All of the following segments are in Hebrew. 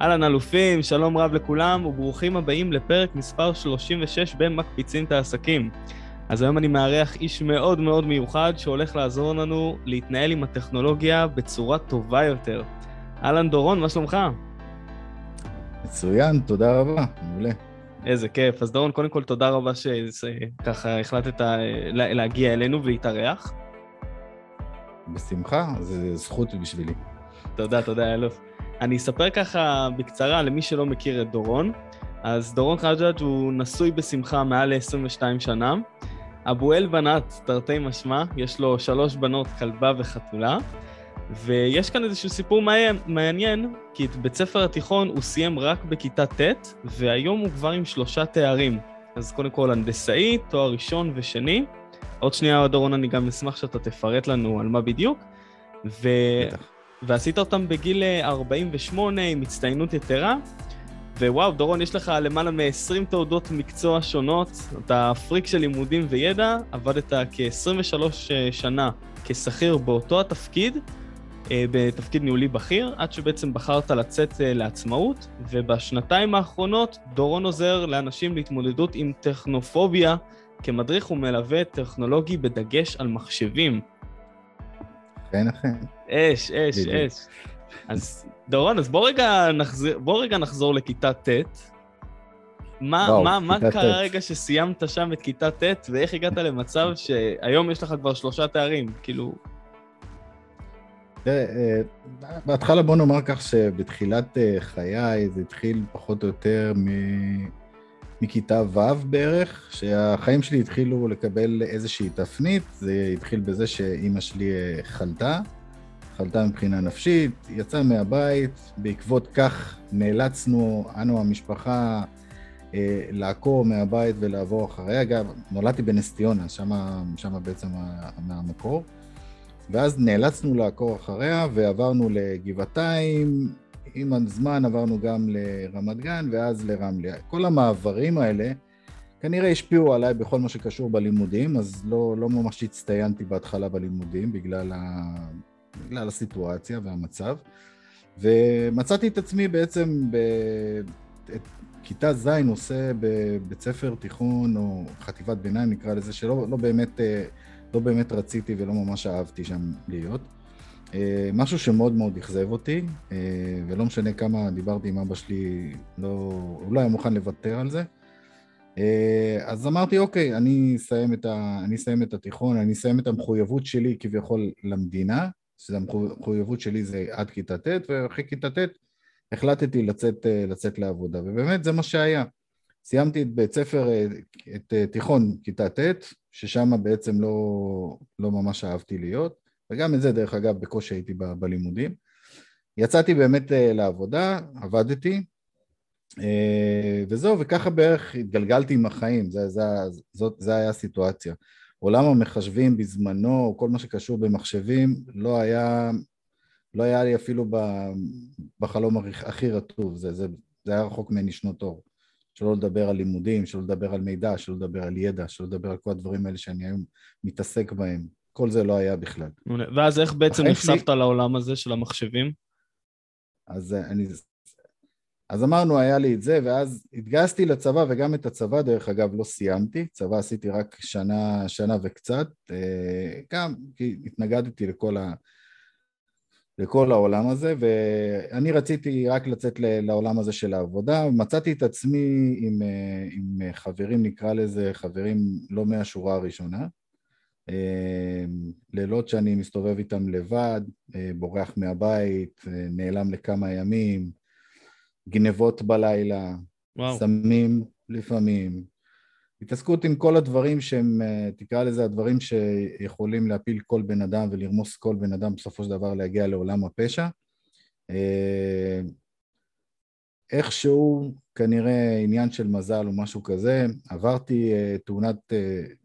אהלן אלופים, שלום רב לכולם וברוכים הבאים לפרק מספר 36 במקפיצים את העסקים. אז היום אני מארח איש מאוד מאוד מיוחד שהולך לעזור לנו להתנהל עם הטכנולוגיה בצורה טובה יותר. אהלן דורון, מה שלומך? מצוין, תודה רבה, מעולה. איזה כיף. אז דורון, קודם כל תודה רבה שככה החלטת להגיע אלינו ולהתארח. בשמחה, זו זכות בשבילי. תודה, תודה, אלוף. אני אספר ככה בקצרה למי שלא מכיר את דורון. אז דורון חג'אג' הוא נשוי בשמחה מעל ל-22 שנה. אבואל בנת, תרתי משמע, יש לו שלוש בנות, כלבה וחתולה. ויש כאן איזשהו סיפור מעניין, כי את בית ספר התיכון הוא סיים רק בכיתה ט', והיום הוא כבר עם שלושה תארים. אז קודם כל הנדסאי, תואר ראשון ושני. עוד שנייה, דורון, אני גם אשמח שאתה תפרט לנו על מה בדיוק. ו... ועשית אותם בגיל 48 עם הצטיינות יתרה. ווואו, דורון, יש לך למעלה מ-20 תעודות מקצוע שונות, אתה פריק של לימודים וידע, עבדת כ-23 שנה כשכיר באותו התפקיד, אה, בתפקיד ניהולי בכיר, עד שבעצם בחרת לצאת אה, לעצמאות, ובשנתיים האחרונות דורון עוזר לאנשים להתמודדות עם טכנופוביה כמדריך ומלווה טכנולוגי בדגש על מחשבים. אכן, אכן. אש, אש, אש. אז דורון, אז בוא רגע נחזור, בוא רגע נחזור לכיתה ט'. מה, וואו, מה, מה קרה רגע שסיימת שם את כיתה ט', ואיך הגעת למצב שהיום יש לך כבר שלושה תארים? כאילו, תראה, אה, בהתחלה בוא נאמר כך שבתחילת אה, חיי זה התחיל פחות או יותר מכיתה ו' בערך, שהחיים שלי התחילו לקבל איזושהי תפנית, זה התחיל בזה שאימא שלי אה, חלתה, חלתה מבחינה נפשית, יצאה מהבית, בעקבות כך נאלצנו, אנו המשפחה, לעקור מהבית ולעבור אחריה. אגב, נולדתי בנס ציונה, שם בעצם המקור. ואז נאלצנו לעקור אחריה ועברנו לגבעתיים, עם הזמן עברנו גם לרמת גן ואז לרמלה. כל המעברים האלה כנראה השפיעו עליי בכל מה שקשור בלימודים, אז לא, לא ממש הצטיינתי בהתחלה בלימודים בגלל, ה, בגלל הסיטואציה והמצב. ומצאתי את עצמי בעצם בכיתה ז' עושה בבית ספר תיכון או חטיבת ביניים נקרא לזה, שלא לא באמת אה, לא באמת רציתי ולא ממש אהבתי שם להיות. אה, משהו שמאוד מאוד אכזב אותי, אה, ולא משנה כמה דיברתי עם אבא שלי, לא, הוא לא היה מוכן לוותר על זה. אז אמרתי, אוקיי, אני אסיים, את ה, אני אסיים את התיכון, אני אסיים את המחויבות שלי כביכול למדינה, שזה המחויבות שלי זה עד כיתה ט', ואחרי כיתה ט' החלטתי לצאת, לצאת לעבודה, ובאמת זה מה שהיה. סיימתי את בית ספר, את תיכון כיתה ט', ששם בעצם לא, לא ממש אהבתי להיות, וגם את זה דרך אגב בקושי הייתי ב, בלימודים. יצאתי באמת אה, לעבודה, עבדתי, אה, וזהו, וככה בערך התגלגלתי עם החיים, זה, זה, זאת, זה היה הסיטואציה. עולם המחשבים בזמנו, כל מה שקשור במחשבים, לא היה, לא היה לי אפילו בחלום הכי רטוב, זה, זה, זה היה רחוק ממני שנות אור. שלא לדבר על לימודים, שלא לדבר על מידע, שלא לדבר על ידע, שלא לדבר על כל הדברים האלה שאני היום מתעסק בהם. כל זה לא היה בכלל. ואז איך בעצם נחשפת לי... לעולם הזה של המחשבים? אז אני... אז אמרנו, היה לי את זה, ואז התגייסתי לצבא, וגם את הצבא, דרך אגב, לא סיימתי. צבא עשיתי רק שנה, שנה וקצת. אה, גם כי התנגדתי לכל ה... לכל העולם הזה, ואני רציתי רק לצאת לעולם הזה של העבודה. מצאתי את עצמי עם, אה, עם חברים, נקרא לזה, חברים לא מהשורה הראשונה. אה, לילות שאני מסתובב איתם לבד, בורח מהבית, נעלם לכמה ימים, גנבות בלילה, וואו. סמים לפעמים, התעסקות עם כל הדברים שהם, אה, תקרא לזה הדברים שיכולים להפיל כל בן אדם ולרמוס כל בן אדם בסופו של דבר להגיע לעולם הפשע. אה, איכשהו, כנראה עניין של מזל או משהו כזה, עברתי אה, תאונת,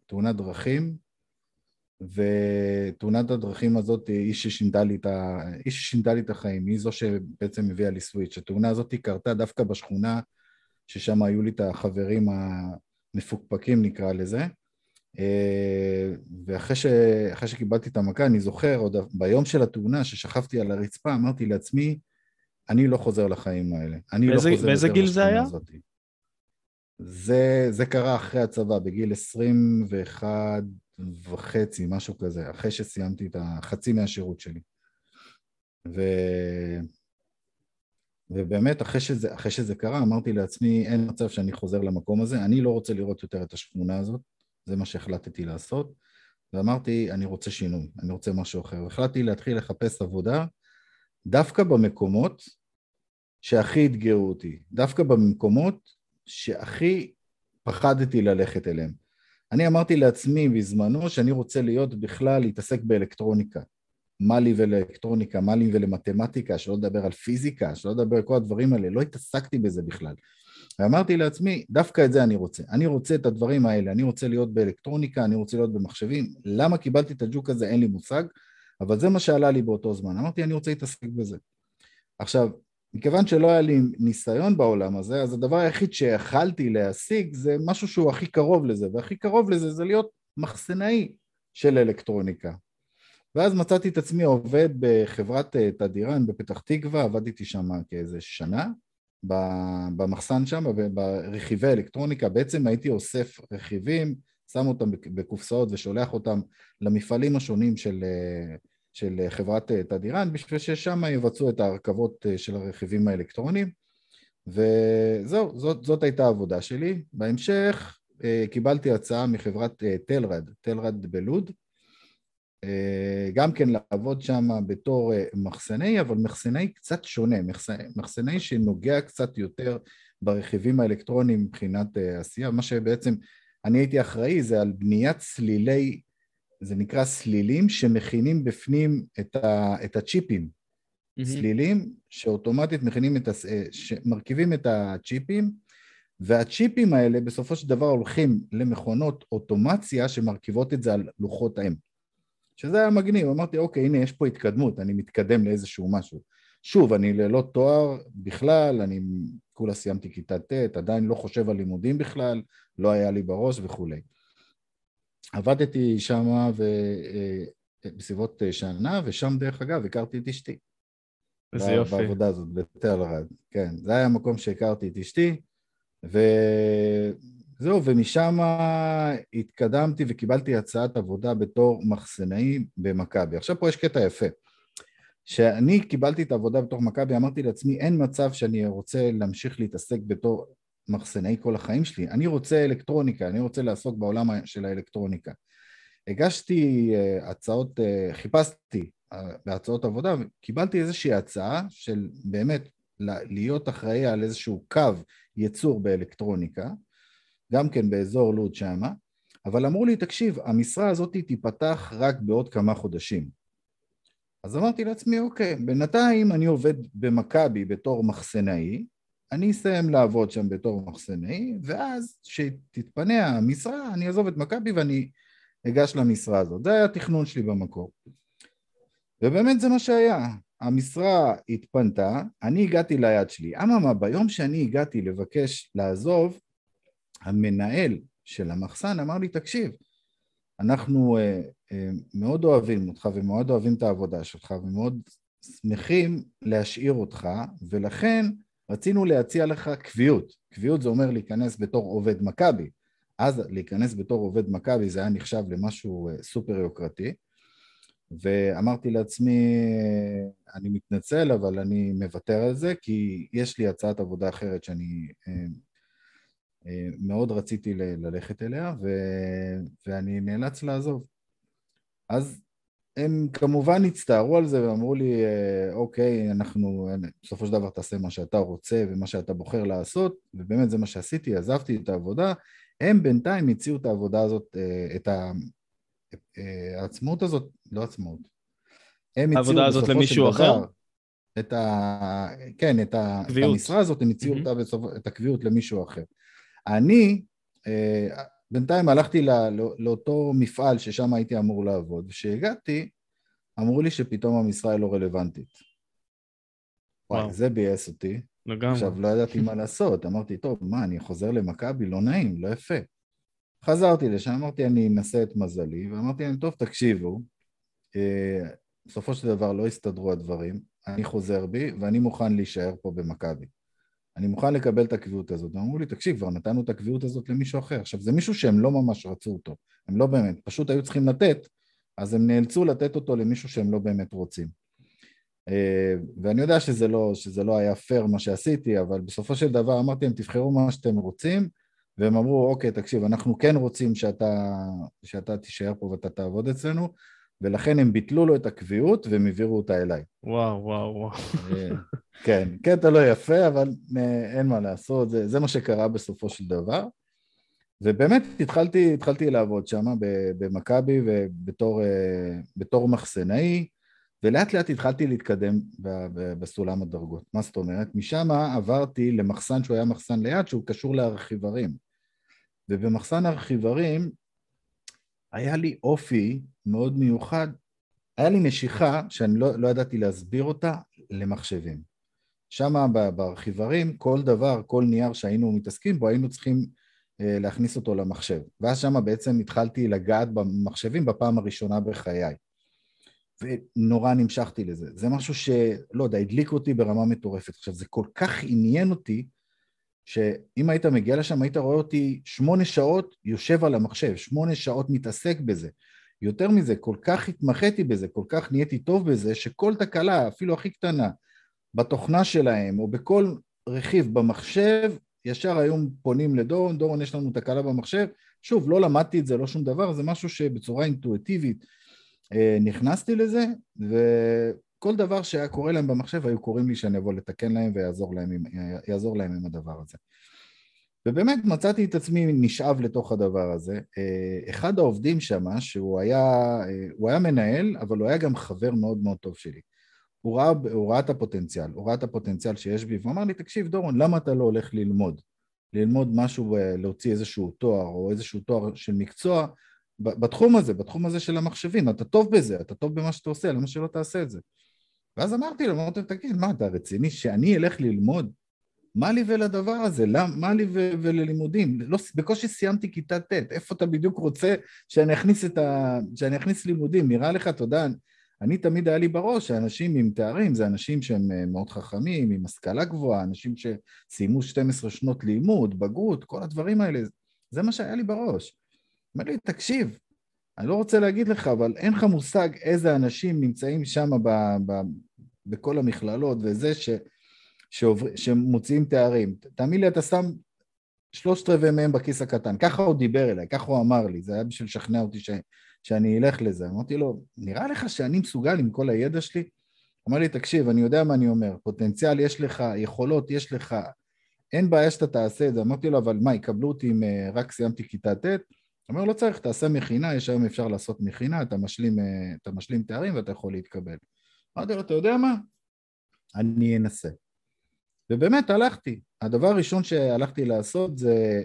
תאונת דרכים, ותאונת הדרכים הזאת היא ששינתה לי את, ה... היא ששינתה לי את החיים, היא זו שבעצם הביאה לי סוויץ'. התאונה הזאת קרתה דווקא בשכונה ששם היו לי את החברים מפוקפקים נקרא לזה. אה, ואחרי ש... שקיבלתי את המכה, אני זוכר, עוד ביום של התאונה, ששכבתי על הרצפה, אמרתי לעצמי, אני לא חוזר לחיים האלה. אני באיזה- לא חוזר באיזה גיל זה היה? הזאת. זה, זה קרה אחרי הצבא, בגיל 21 וחצי, משהו כזה, אחרי שסיימתי את החצי מהשירות שלי. ו... ובאמת, אחרי שזה, אחרי שזה קרה, אמרתי לעצמי, אין מצב שאני חוזר למקום הזה, אני לא רוצה לראות יותר את השכונה הזאת, זה מה שהחלטתי לעשות, ואמרתי, אני רוצה שינוי, אני רוצה משהו אחר. החלטתי להתחיל לחפש עבודה דווקא במקומות שהכי אתגרו אותי, דווקא במקומות שהכי פחדתי ללכת אליהם. אני אמרתי לעצמי בזמנו שאני רוצה להיות בכלל, להתעסק באלקטרוניקה. מה לי ולאלקטרוניקה, מה לי ולמתמטיקה, שלא לדבר על פיזיקה, שלא לדבר על כל הדברים האלה, לא התעסקתי בזה בכלל. ואמרתי לעצמי, דווקא את זה אני רוצה. אני רוצה את הדברים האלה, אני רוצה להיות באלקטרוניקה, אני רוצה להיות במחשבים. למה קיבלתי את הג'וק הזה, אין לי מושג, אבל זה מה שעלה לי באותו זמן. אמרתי, אני רוצה להתעסק בזה. עכשיו, מכיוון שלא היה לי ניסיון בעולם הזה, אז הדבר היחיד שיכלתי להשיג זה משהו שהוא הכי קרוב לזה, והכי קרוב לזה זה להיות מחסנאי של אלקטרוניקה. ואז מצאתי את עצמי עובד בחברת אה, תדירן בפתח תקווה, עבדתי שם כאיזה שנה, במחסן שם, ברכיבי אלקטרוניקה, בעצם הייתי אוסף רכיבים, שם אותם בק- בקופסאות ושולח אותם למפעלים השונים של, אה, של חברת אה, תדירן, בשביל ששם יבצעו את ההרכבות אה, של הרכיבים האלקטרוניים. וזהו, זאת, זאת הייתה העבודה שלי. בהמשך אה, קיבלתי הצעה מחברת אה, תלרד, תלרד בלוד, אה, גם כן לעבוד שם בתור אה, מחסני, אבל מחסני קצת שונה, מחסני, שנוגע קצת יותר ברכיבים האלקטרוניים מבחינת אה, עשייה. מה שבעצם אני הייתי אחראי זה על בניית סלילי, זה נקרא סלילים שמכינים בפנים את, ה, את הצ'יפים. מהמם. סלילים שאוטומטית מכינים את, הס- אה, שמרכיבים את הצ'יפים, והצ'יפים האלה בסופו של דבר הולכים למכונות אוטומציה שמרכיבות את זה על לוחות אם. שזה היה מגניב, אמרתי אוקיי הנה יש פה התקדמות, אני מתקדם לאיזשהו משהו. שוב, אני ללא תואר בכלל, אני כולה סיימתי כיתה ט', עדיין לא חושב על לימודים בכלל, לא היה לי בראש וכולי. עבדתי שם ו... אה, בסביבות אה, שנה, ושם דרך אגב הכרתי את אשתי. איזה יופי. בעבודה הזאת, בתלרד, כן. זה היה המקום שהכרתי את אשתי, וזהו, ומשם התקדמתי וקיבלתי הצעת עבודה בתור מחסנאי במכבי. עכשיו פה יש קטע יפה. כשאני קיבלתי את העבודה בתור מכבי, אמרתי לעצמי, אין מצב שאני רוצה להמשיך להתעסק בתור מחסנאי כל החיים שלי. אני רוצה אלקטרוניקה, אני רוצה לעסוק בעולם של האלקטרוניקה. הגשתי אה, הצעות, אה, חיפשתי אה, בהצעות עבודה, וקיבלתי איזושהי הצעה של באמת להיות אחראי על איזשהו קו ייצור באלקטרוניקה, גם כן באזור לוד שמה, אבל אמרו לי, תקשיב, המשרה הזאת תיפתח רק בעוד כמה חודשים. אז אמרתי לעצמי, אוקיי, בינתיים אני עובד במכבי בתור מחסנאי, אני אסיים לעבוד שם בתור מחסנאי, ואז כשתתפנה המשרה, אני אעזוב את מכבי ואני אגש למשרה הזאת. זה היה התכנון שלי במקור. ובאמת זה מה שהיה. המשרה התפנתה, אני הגעתי ליד שלי. אממה, ביום שאני הגעתי לבקש לעזוב, המנהל של המחסן אמר לי, תקשיב, אנחנו אה, אה, מאוד אוהבים אותך ומאוד אוהבים את העבודה שלך ומאוד שמחים להשאיר אותך, ולכן רצינו להציע לך קביעות. קביעות זה אומר להיכנס בתור עובד מכבי. אז להיכנס בתור עובד מכבי זה היה נחשב למשהו אה, סופר יוקרתי. ואמרתי לעצמי, אני מתנצל, אבל אני מוותר על זה, כי יש לי הצעת עבודה אחרת שאני אה, אה, מאוד רציתי ללכת אליה, ו... ואני נאלץ לעזוב. אז הם כמובן הצטערו על זה ואמרו לי, אה, אוקיי, אנחנו, בסופו של דבר תעשה מה שאתה רוצה ומה שאתה בוחר לעשות, ובאמת זה מה שעשיתי, עזבתי את העבודה. הם בינתיים הציעו את העבודה הזאת, אה, את. אה, העצמאות הזאת, לא עצמאות. הם הציעו העבודה הזאת למישהו אחר? את ה... כן, את, ה... את. המשרה הזאת, הם הציעו Mhm. אותה בסופו, את הקביעות למישהו אחר. אני אה, בינתיים הלכתי לא, לא, לאותו מפעל ששם הייתי אמור לעבוד, וכשהגעתי, אמרו לי שפתאום המשרה היא לא רלוונטית. וואי, וואו. זה ביאס אותי. לגמרי. עכשיו, לא ידעתי מה לעשות. אמרתי, טוב, מה, אני חוזר למכבי? לא נעים, לא יפה. חזרתי לשם, אמרתי, אני אנסה את מזלי, ואמרתי להם, טוב, תקשיבו, אה, בסופו של דבר לא הסתדרו הדברים, אני חוזר בי ואני מוכן להישאר פה במכבי. אני מוכן לקבל את הקביעות הזאת. הם אמרו לי, תקשיב, כבר נתנו את הקביעות הזאת למישהו אחר. עכשיו, זה מישהו שהם לא ממש רצו אותו, הם לא באמת, פשוט היו צריכים לתת, אז הם נאלצו לתת אותו למישהו שהם לא באמת רוצים. אה, ואני יודע שזה לא, שזה לא היה פייר מה שעשיתי, אבל בסופו של דבר אמרתי להם, תבחרו מה שאתם רוצים, והם אמרו, אוקיי, תקשיב, אנחנו כן רוצים שאתה, שאתה תישאר פה ואתה תעבוד אצלנו, ולכן הם ביטלו לו את הקביעות והם העבירו אותה אליי. וואו, וואו, וואו. אה, כן, קטע לא יפה, אבל אה, אין מה לעשות, זה, זה מה שקרה בסופו של דבר. ובאמת התחלתי, התחלתי לעבוד שם במכבי ובתור מחסנאי, ולאט לאט התחלתי להתקדם בסולם הדרגות. מה זאת אומרת? משם עברתי למחסן שהוא היה מחסן ליד, שהוא קשור לארכיברים. ובמחסן הארכיברים היה לי אופי מאוד מיוחד, היה לי משיכה שאני לא, לא ידעתי להסביר אותה למחשבים. שם בארכיברים, כל דבר, כל נייר שהיינו מתעסקים בו, היינו צריכים אה, להכניס אותו למחשב. ואז שם בעצם התחלתי לגעת במחשבים בפעם הראשונה בחיי. ונורא נמשכתי לזה. זה משהו שלא יודע, הדליק אותי ברמה מטורפת. עכשיו, זה כל כך עניין אותי, שאם היית מגיע לשם, היית רואה אותי שמונה שעות יושב על המחשב, שמונה שעות מתעסק בזה. יותר מזה, כל כך התמחיתי בזה, כל כך נהייתי טוב בזה, שכל תקלה, אפילו הכי קטנה, בתוכנה שלהם, או בכל רכיב במחשב, ישר היו פונים לדורון, דורון יש לנו תקלה במחשב, שוב, לא למדתי את זה, לא שום דבר, זה משהו שבצורה אינטואיטיבית אה, נכנסתי לזה, וכל דבר שהיה קורה להם במחשב היו קוראים לי שאני אבוא לתקן להם ויעזור להם עם, להם עם הדבר הזה. ובאמת מצאתי את עצמי נשאב לתוך הדבר הזה. אה, אחד העובדים שם, שהוא היה, אה, הוא היה מנהל, אבל הוא היה גם חבר מאוד מאוד טוב שלי. הוא ראה, הוא ראה את הפוטנציאל, הוא ראה את הפוטנציאל שיש בי, והוא אמר לי, תקשיב דורון, למה אתה לא הולך ללמוד? ללמוד משהו, להוציא איזשהו תואר, או איזשהו תואר של מקצוע, בתחום הזה, בתחום הזה של המחשבים, אתה טוב בזה, אתה טוב במה שאתה עושה, למה שלא תעשה את זה? ואז אמרתי לו, אמרתי לו, תגיד, מה, אתה רציני שאני אלך ללמוד? מה לי ולדבר הזה? למ, מה לי וללימודים? לא, בקושי סיימתי כיתה ט', איפה אתה בדיוק רוצה שאני אכניס, ה... שאני אכניס לימודים? נראה לך, יודע, אני תמיד היה לי בראש שאנשים עם תארים זה אנשים שהם אה, מאוד חכמים, עם השכלה גבוהה, אנשים שסיימו 12 שנות לימוד, בגרות, כל הדברים האלה, זה מה שהיה לי בראש. אומר לי, תקשיב, אני לא רוצה להגיד לך, אבל אין לך מושג איזה אנשים נמצאים שם בכל המכללות וזה ש, שעובר, שמוציאים תארים. תאמין לי, אתה שם שלושת רבעי מהם בכיס הקטן. ככה הוא דיבר אליי, ככה הוא אמר לי, זה היה בשביל לשכנע אותי ש, שאני אלך לזה. אמרתי לו, נראה לך שאני מסוגל עם כל הידע שלי? אמר לי, תקשיב, אני יודע מה אני אומר, פוטנציאל יש לך, יכולות יש לך, אין בעיה שאתה תעשה את זה. אמרתי לו, אבל מה, יקבלו אותי אם אה, רק סיימתי כיתה ט'? אומר, לא צריך, תעשה מכינה, יש היום אפשר לעשות מכינה, אתה משלים, אה, אתה משלים תארים ואתה יכול להתקבל. אמרתי לו, אתה יודע מה? אני אנסה. ובאמת הלכתי. הדבר הראשון שהלכתי לעשות זה,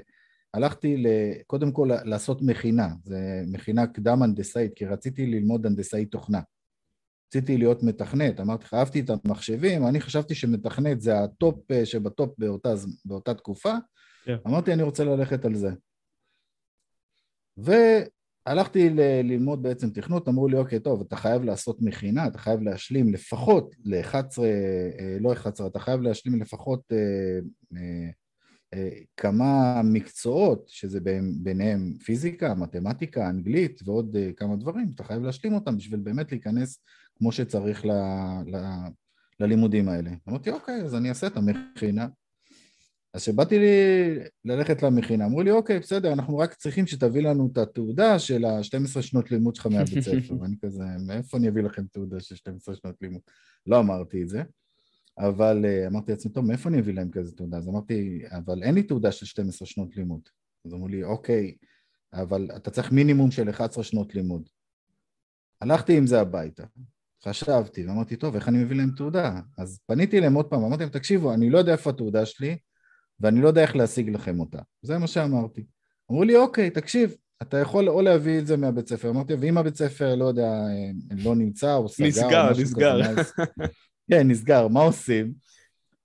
הלכתי קודם כל לעשות מכינה, זה מכינה קדם הנדסאית, כי רציתי ללמוד הנדסאי תוכנה. רציתי להיות מתכנת, אמרתי לך, אהבתי את המחשבים, אני חשבתי שמתכנת זה ה top אה, שב top באותה, באותה תקופה, yeah. כן. אמרתי, אני רוצה ללכת על זה. והלכתי ל- ללמוד בעצם תכנות, אמרו לי, אוקיי, טוב, אתה חייב לעשות מכינה, אתה חייב להשלים לפחות ל-11, אה, לא 11, אתה חייב להשלים לפחות אה, אה, כמה מקצועות, שזה ביניהם פיזיקה, מתמטיקה, אנגלית ועוד כמה דברים, אתה חייב להשלים אותם בשביל באמת להיכנס כמו שצריך ל, ל, ללימודים האלה. אמרתי, אוקיי, אז אני אעשה את המכינה. אז כשבאתי ללכת למכינה, אמרו לי, אוקיי, בסדר, אנחנו רק צריכים שתביא לנו את התעודה של ה-12 שנות לימוד שלך מהבית ספר. ואני כזה, מאיפה אני אביא לכם תעודה של 12 שנות לימוד? לא אמרתי את זה, אבל אה, אמרתי לעצמי, טוב, מאיפה אני אביא להם כזה תעודה? אז אמרתי, אבל אין לי תעודה של 12 שנות לימוד. אז אמרו לי, אוקיי, אבל אתה צריך מינימום של 11 שנות לימוד. הלכתי עם זה הביתה, חשבתי, ואמרתי, טוב, איך אני מביא להם תעודה? אז פניתי אליהם עוד פעם, אמרתי להם, תקשיבו, אני לא יודע איפה התעודה שלי, ואני לא יודע איך להשיג לכם אותה. זה מה שאמרתי. אמרו לי, אוקיי, תקשיב, אתה יכול או להביא את זה מהבית ספר. אמרתי, ואם הבית ספר, לא יודע, לא נמצא או סגר, נסגר, או נסגר. כזה, כן, נסגר, מה עושים?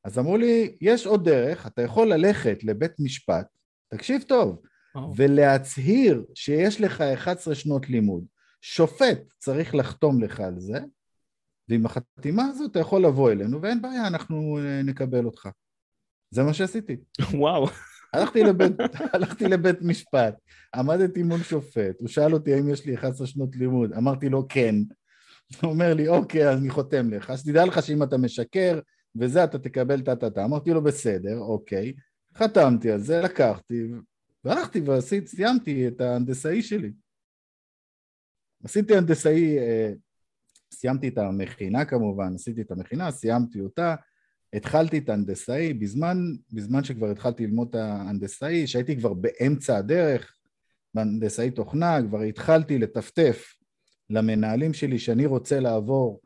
אז אמרו לי, יש עוד דרך, אתה יכול ללכת לבית משפט, תקשיב טוב, oh. ולהצהיר שיש לך 11 שנות לימוד. שופט צריך לחתום לך על זה, ועם החתימה הזאת אתה יכול לבוא אלינו, ואין בעיה, אנחנו אה, נקבל אותך. זה מה שעשיתי. וואו. הלכתי לבית, הלכתי לבית משפט, עמדתי מול שופט, הוא שאל אותי האם יש לי 11 שנות לימוד, אמרתי לו כן. הוא אומר לי, אוקיי, אז אני חותם לך, שתדע לך שאם אתה משקר וזה, אתה תקבל טה-טה-טה. אמרתי לו, בסדר, אוקיי. חתמתי על זה, לקחתי, והלכתי וסיימתי את ההנדסאי שלי. עשיתי הנדסאי, אה, סיימתי את המכינה כמובן, עשיתי את המכינה, סיימתי אותה, התחלתי את ההנדסאי, בזמן, בזמן שכבר התחלתי ללמוד את ההנדסאי, שהייתי כבר באמצע הדרך, בהנדסאי תוכנה, כבר התחלתי לטפטף למנהלים שלי שאני רוצה לעבור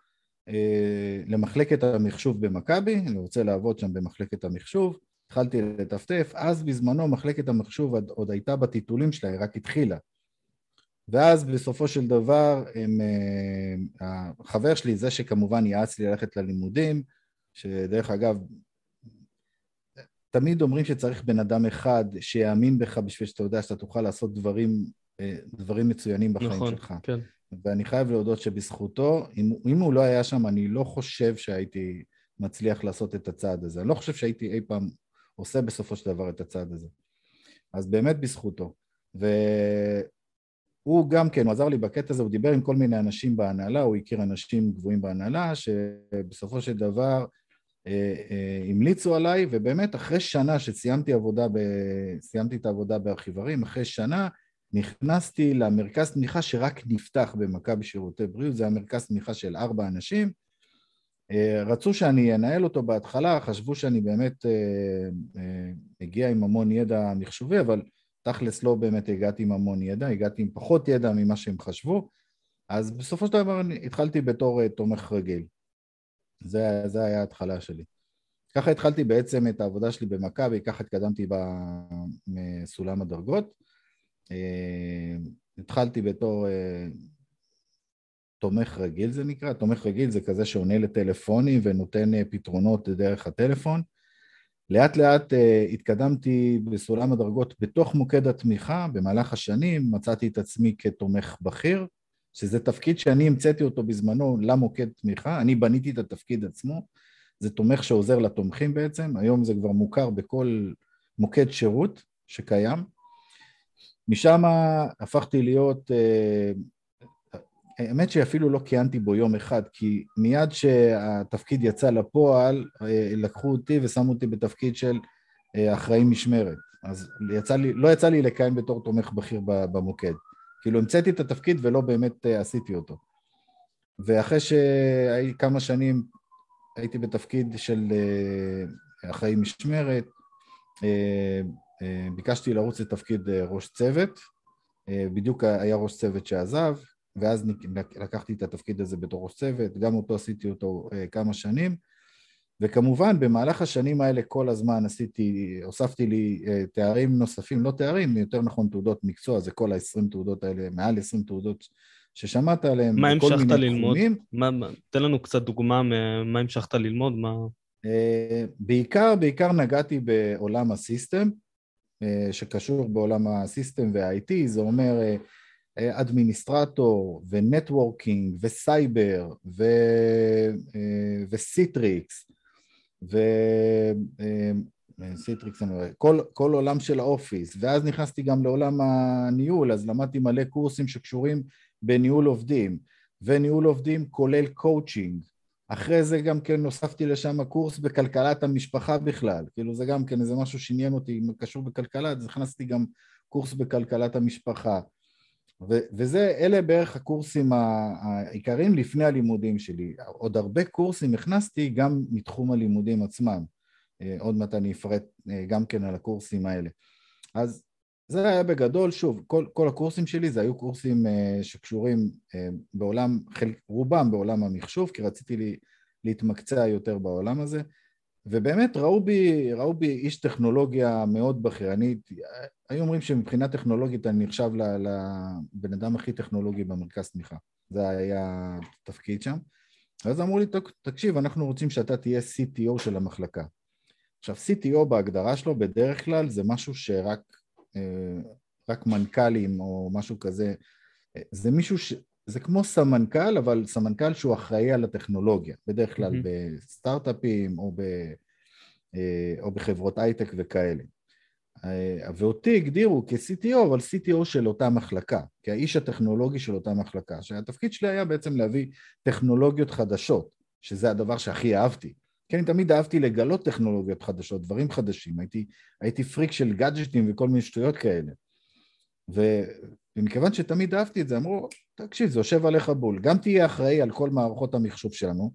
אה, למחלקת המחשוב במכבי, אני רוצה לעבוד שם במחלקת המחשוב, התחלתי לטפטף, אז בזמנו מחלקת המחשוב עוד, עוד הייתה בטיטולים שלה, היא רק התחילה. ואז בסופו של דבר, הם, אה, החבר שלי, זה שכמובן יעץ לי ללכת ללימודים, שדרך אגב, תמיד אומרים שצריך בן אדם אחד שיאמין בך בשביל שאתה יודע שאתה תוכל לעשות דברים, אה, דברים מצוינים בחיים נכון, שלך. כן. ואני חייב להודות שבזכותו, אם, אם הוא לא היה שם, אני לא חושב שהייתי מצליח לעשות את הצעד הזה. אני לא חושב שהייתי אי פעם עושה בסופו של דבר את הצעד הזה. אז באמת בזכותו. והוא גם כן, הוא עזר לי בקטע הזה, הוא דיבר עם כל מיני אנשים בהנהלה, הוא הכיר אנשים גבוהים בהנהלה, שבסופו של דבר המליצו עליי, ובאמת אחרי שנה שסיימתי עבודה, ב... סיימתי את העבודה בארכיברים, אחרי שנה נכנסתי למרכז תמיכה שרק נפתח במכבי שירותי בריאות, זה היה מרכז תמיכה של ארבע אנשים. אה, רצו שאני אנהל אותו בהתחלה, חשבו שאני באמת מגיע עם המון ידע מחשובי, אבל תכלס לא באמת הגעתי עם המון ידע, הגעתי עם פחות ידע ממה שהם חשבו, אז בסופו של דבר התחלתי בתור תומך רגיל. זה, זה היה ההתחלה שלי. ככה התחלתי בעצם את העבודה שלי במכבי, ככה התקדמתי בסולם הדרגות. אה, התחלתי בתור אה, תומך רגיל זה נקרא, תומך רגיל זה כזה שעונה לטלפונים ונותן אה, פתרונות דרך הטלפון. לאט לאט התקדמתי בסולם הדרגות בתוך מוקד התמיכה, במהלך השנים מצאתי את עצמי כתומך בכיר, שזה תפקיד שאני המצאתי אותו בזמנו למוקד תמיכה, אני בניתי את התפקיד עצמו, זה תומך שעוזר לתומכים בעצם, היום זה כבר מוכר בכל מוקד שירות שקיים. משם הפכתי להיות, אה, האמת שאפילו לא כיהנתי בו יום אחד, כי מיד שהתפקיד יצא לפועל, אה, לקחו אותי ושמו אותי בתפקיד של אה, אחראי משמרת. אז יצא לי, לא יצא לי לכהן בתור תומך בכיר במוקד. כאילו המצאתי את התפקיד ולא באמת uh, עשיתי אותו. ואחרי שהייתי כמה שנים הייתי בתפקיד של uh, אחראי משמרת, uh, ביקשתי לרוץ לתפקיד ראש צוות, בדיוק היה ראש צוות שעזב, ואז לקחתי את התפקיד הזה בתור ראש צוות, גם אותו עשיתי אותו כמה שנים, וכמובן במהלך השנים האלה כל הזמן עשיתי, הוספתי לי uh, תארים נוספים, לא תארים, יותר נכון תעודות מקצוע, זה כל ה-20 תעודות האלה, מעל 20 תעודות ששמעת עליהן, מה המשכת ללמוד? מה, מה, תן לנו קצת דוגמה מה המשכת ללמוד, מה... אה, בעיקר, בעיקר נגעתי בעולם ה system, אה, שקשור בעולם ה system וה-IT, זה אומר administrator ו networking וסייבר ו Citrix ו Citrix, אה, כל, כל עולם של ה Office, ואז נכנסתי גם לעולם הניהול, אז למדתי מלא קורסים שקשורים בניהול עובדים, וניהול עובדים כולל קואוצ'ינג. אחרי זה גם כן הוספתי לשם קורס בכלכלת המשפחה בכלל, כאילו זה גם כן איזה משהו שעניין אותי, קשור בכלכלה, אז הכנסתי גם קורס בכלכלת המשפחה. וזה, אלה בערך הקורסים העיקריים לפני הלימודים שלי. עוד הרבה קורסים הכנסתי גם מתחום הלימודים עצמם. אה, עוד מעט אני אפרט אה, גם כן על הקורסים האלה. אז זה היה בגדול, שוב, כל, כל הקורסים שלי זה היו קורסים אה, שקשורים בעולם, רובם בעולם המחשוב, כי רציתי לי, להתמקצע יותר בעולם הזה. ובאמת ראו בי, ראו בי איש טכנולוגיה מאוד בכיר. אני, היו אומרים שמבחינה טכנולוגית אני נחשב לבן אדם הכי טכנולוגי במרכז תמיכה. זה היה תפקיד שם. ואז אמרו לי, תקשיב, אנחנו רוצים שאתה תהיה CTO של המחלקה. עכשיו, CTO בהגדרה שלו בדרך כלל זה משהו שרק אה, רק מנכ"לים או משהו כזה, זה מישהו ש... זה כמו סמנכ"ל, אבל סמנכ"ל שהוא אחראי על הטכנולוגיה, בדרך כלל mm-hmm. בסטארט-אפים או, ב, אה, או בחברות הייטק וכאלה. אה, ואותי הגדירו כ-CTO, אבל CTO של אותה מחלקה, כאיש הטכנולוגי של אותה מחלקה, שהתפקיד שלי היה בעצם להביא טכנולוגיות חדשות, שזה הדבר שהכי אהבתי. כי אני תמיד אהבתי לגלות טכנולוגיות חדשות, דברים חדשים, הייתי, הייתי פריק של גאדג'טים וכל מיני שטויות כאלה. ו, ומכיוון שתמיד אהבתי את זה, אמרו, תקשיב, זה יושב עליך בול, גם תהיה אחראי על כל מערכות המחשוב שלנו,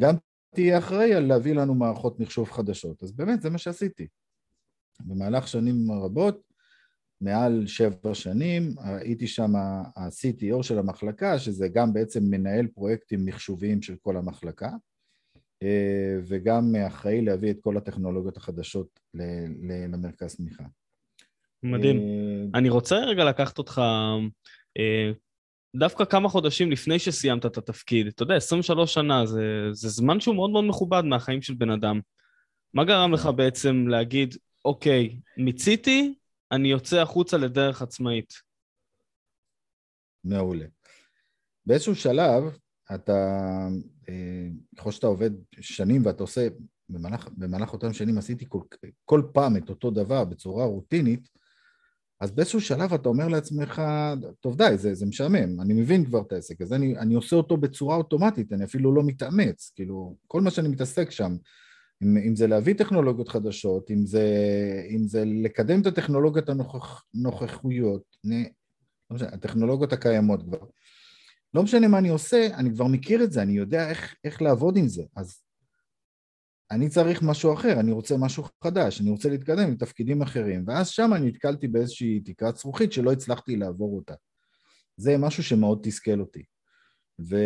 גם תהיה אחראי על להביא לנו מערכות מחשוב חדשות. אז באמת, זה מה שעשיתי. במהלך שנים רבות, מעל שבע שנים, הייתי שם ה-CTO של המחלקה, שזה גם בעצם מנהל פרויקטים מחשוביים של כל המחלקה, אה, וגם אחראי להביא את כל הטכנולוגיות החדשות למרכז תמיכה. מדהים. אה, אני רוצה רגע לקחת אותך אה, דווקא כמה חודשים לפני שסיימת את התפקיד. אתה יודע, 23 שנה, זה, זה זמן שהוא מאוד מאוד מכובד מהחיים של בן אדם. מה גרם לך בעצם להגיד, אוקיי, מיציתי, אני יוצא החוצה לדרך עצמאית? מעולה. באיזשהו שלב, אתה, אה, ככל שאתה עובד שנים ואתה עושה, במהלך, במהלך אותם שנים עשיתי כל, כל פעם את אותו דבר בצורה רוטינית, אז באיזשהו שלב אתה אומר לעצמך, טוב די, זה, זה משעמם, אני מבין כבר את העסק הזה, אני, אני עושה אותו בצורה אוטומטית, אני אפילו לא מתאמץ, כאילו, כל מה שאני מתעסק שם, אם, אם זה להביא טכנולוגיות חדשות, אם זה, אם זה לקדם את הטכנולוגיות הנוכחויות, לא משנה, הטכנולוגיות הקיימות כבר. לא משנה מה אני עושה, אני כבר מכיר את זה, אני יודע איך, איך לעבוד עם זה. אז אני צריך משהו אחר, אני רוצה משהו חדש, אני רוצה להתקדם עם תפקידים אחרים, ואז שם אני נתקלתי באיזושהי תקרת זכוכית שלא הצלחתי לעבור אותה. זה משהו שמאוד תסכל אותי. ו...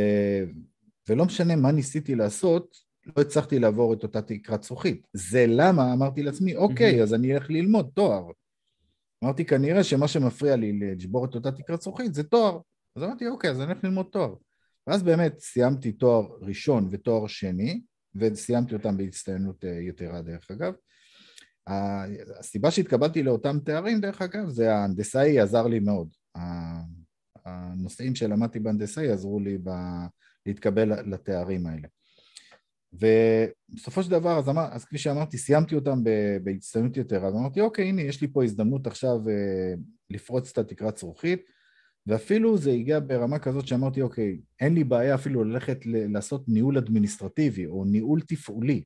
ולא משנה מה ניסיתי לעשות, לא הצלחתי לעבור את אותה תקרת זכוכית. זה למה אמרתי לעצמי, אוקיי, אז אני אלך ללמוד תואר. אמרתי, כנראה שמה שמפריע לי לשבור את אותה תקרת זכוכית זה תואר. אז אמרתי, אוקיי, אז אני אלך ללמוד תואר. ואז באמת סיימתי תואר ראשון ותואר שני, וסיימתי אותם בהצטיינות אה, יתרה דרך אגב. הסיבה שהתקבלתי לאותם תארים דרך אגב זה ההנדסאי עזר לי מאוד. הנושאים שלמדתי בהנדסאי עזרו לי ב... להתקבל לתארים האלה. ובסופו של דבר, אז, אמר, אז כפי שאמרתי, סיימתי אותם בהצטיינות יתרה, אמרתי, אוקיי, הנה, יש לי פה הזדמנות עכשיו אה, לפרוץ את התקרת זכוכית, ואפילו זה הגיע ברמה כזאת שאמרתי, אוקיי, אין לי בעיה אפילו ללכת ל- לעשות ניהול אדמיניסטרטיבי או ניהול תפעולי,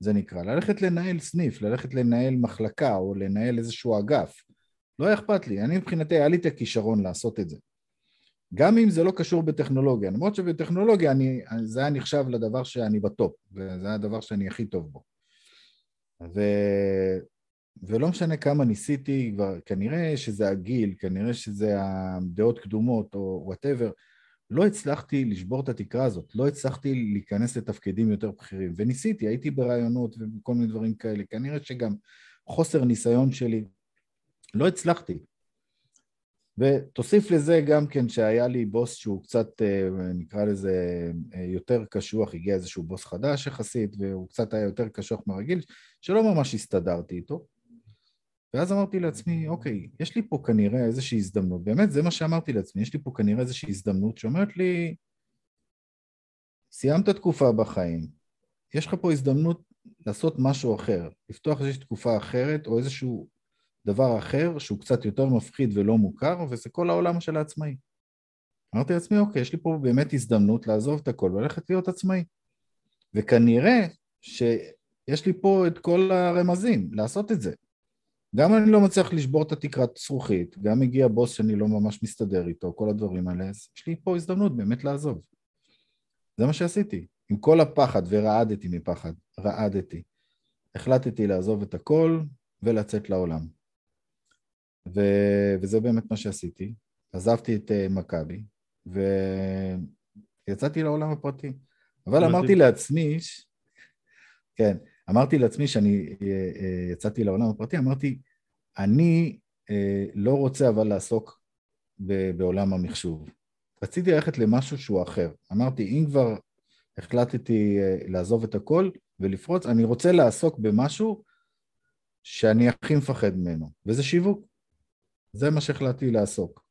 זה נקרא, ללכת לנהל סניף, ללכת לנהל מחלקה או לנהל איזשהו אגף. לא היה אכפת לי, אני מבחינתי, היה לי את הכישרון לעשות את זה. גם אם זה לא קשור בטכנולוגיה, למרות שבטכנולוגיה אני, זה היה נחשב לדבר שאני בטופ, וזה היה הדבר שאני הכי טוב בו. ו... ולא משנה כמה ניסיתי, כבר כנראה שזה הגיל, כנראה שזה הדעות קדומות או whatever, לא הצלחתי לשבור את התקרה הזאת, לא הצלחתי להיכנס לתפקידים יותר בכירים, וניסיתי, הייתי בראיונות וכל מיני דברים כאלה, כנראה שגם חוסר ניסיון שלי, לא הצלחתי. ותוסיף לזה גם כן שהיה לי בוס שהוא קצת, אה, נקרא לזה, אה, יותר קשוח, הגיע איזשהו בוס חדש יחסית, והוא קצת היה יותר קשוח מהרגיל, שלא ממש הסתדרתי איתו. ואז אמרתי לעצמי, אוקיי, יש לי פה כנראה איזושהי הזדמנות, באמת זה מה שאמרתי לעצמי, יש לי פה כנראה איזושהי הזדמנות שאומרת לי, סיימת תקופה בחיים, יש לך פה הזדמנות לעשות משהו אחר, לפתוח איזושהי תקופה אחרת או איזשהו דבר אחר שהוא קצת יותר מפחיד ולא מוכר, וזה כל העולם של העצמאי. אמרתי לעצמי, אוקיי, יש לי פה באמת הזדמנות לעזוב את הכל וללכת להיות עצמאי. וכנראה שיש לי פה את כל הרמזים לעשות את זה. גם אני לא מצליח לשבור את התקרת זכוכית, גם הגיע בוס שאני לא ממש מסתדר איתו, כל הדברים האלה, אז יש לי פה הזדמנות באמת לעזוב. זה מה שעשיתי. עם כל הפחד, ורעדתי מפחד, רעדתי. החלטתי לעזוב את הכל ולצאת לעולם. ו... וזה באמת מה שעשיתי. עזבתי את uh, מכבי, ויצאתי לעולם הפרטי. אבל אמרתי לעצמי. כן, אמרתי לעצמי שאני אה, אה, יצאתי לעולם הפרטי, אמרתי, אני אה, לא רוצה אבל לעסוק בעולם המחשוב. רציתי ללכת למשהו שהוא אחר. אמרתי, אם כבר החלטתי לעזוב את הכל ולפרוץ, אני רוצה לעסוק במשהו שאני הכי מפחד ממנו, וזה שיווק. זה מה שהחלטתי לעסוק.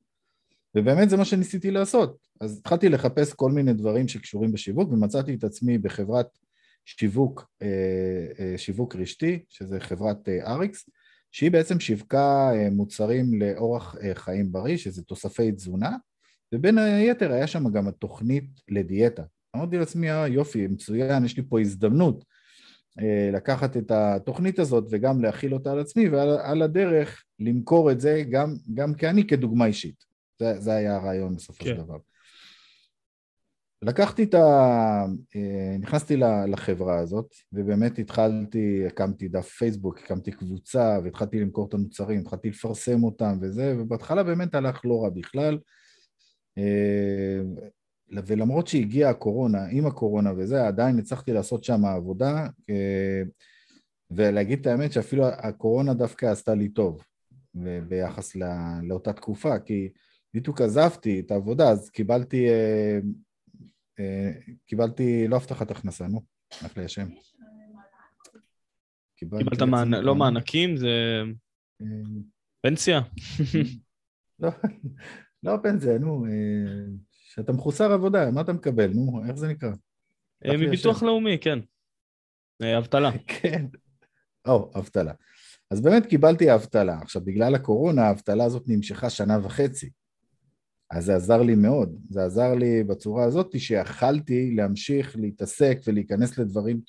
ובאמת זה מה שניסיתי לעשות. אז התחלתי לחפש כל מיני דברים שקשורים בשיווק, ומצאתי את עצמי בחברת שיווק, אה, שיווק רשתי, שזה חברת אריקס, שהיא בעצם שיווקה מוצרים לאורח חיים בריא, שזה תוספי תזונה, ובין היתר היה שם גם התוכנית לדיאטה. אמרתי לעצמי, אה, יופי, מצוין, יש לי פה הזדמנות אה, לקחת את התוכנית הזאת וגם להכיל אותה על עצמי, ועל הדרך למכור את זה גם, גם כאני כדוגמה אישית. זה, זה היה הרעיון בסופו כן. של דבר. לקחתי את ה... אה, נכנסתי לחברה הזאת, ובאמת התחלתי, הקמתי דף פייסבוק, הקמתי קבוצה, והתחלתי למכור את המוצרים, התחלתי לפרסם אותם וזה, ובהתחלה באמת הלך לא רע בכלל. ולמרות שהגיעה הקורונה, עם הקורונה וזה, עדיין הצלחתי לעשות שם עבודה, אה, ולהגיד את האמת שאפילו הקורונה דווקא עשתה לי טוב ביחס לא, לאותה תקופה, כי בדיוק עזבתי את העבודה, אז קיבלתי, אה, אה, קיבלתי לא הבטחת הכנסה, נו, איך ליישם. קיבלת. לא מענקים, זה פנסיה. לא, לא פנסיה, נו, שאתה מחוסר עבודה, מה אתה מקבל? נו, איך זה נקרא? אה, מביטוח לאומי, כן. אה, אבטלה. כן. או, אבטלה. אז באמת קיבלתי אבטלה. עכשיו, בגלל הקורונה, האבטלה הזאת נמשכה שנה וחצי. אז זה עזר לי מאוד. זה עזר לי בצורה הזאת שיכלתי להמשיך להתעסק ולהיכנס לדברים,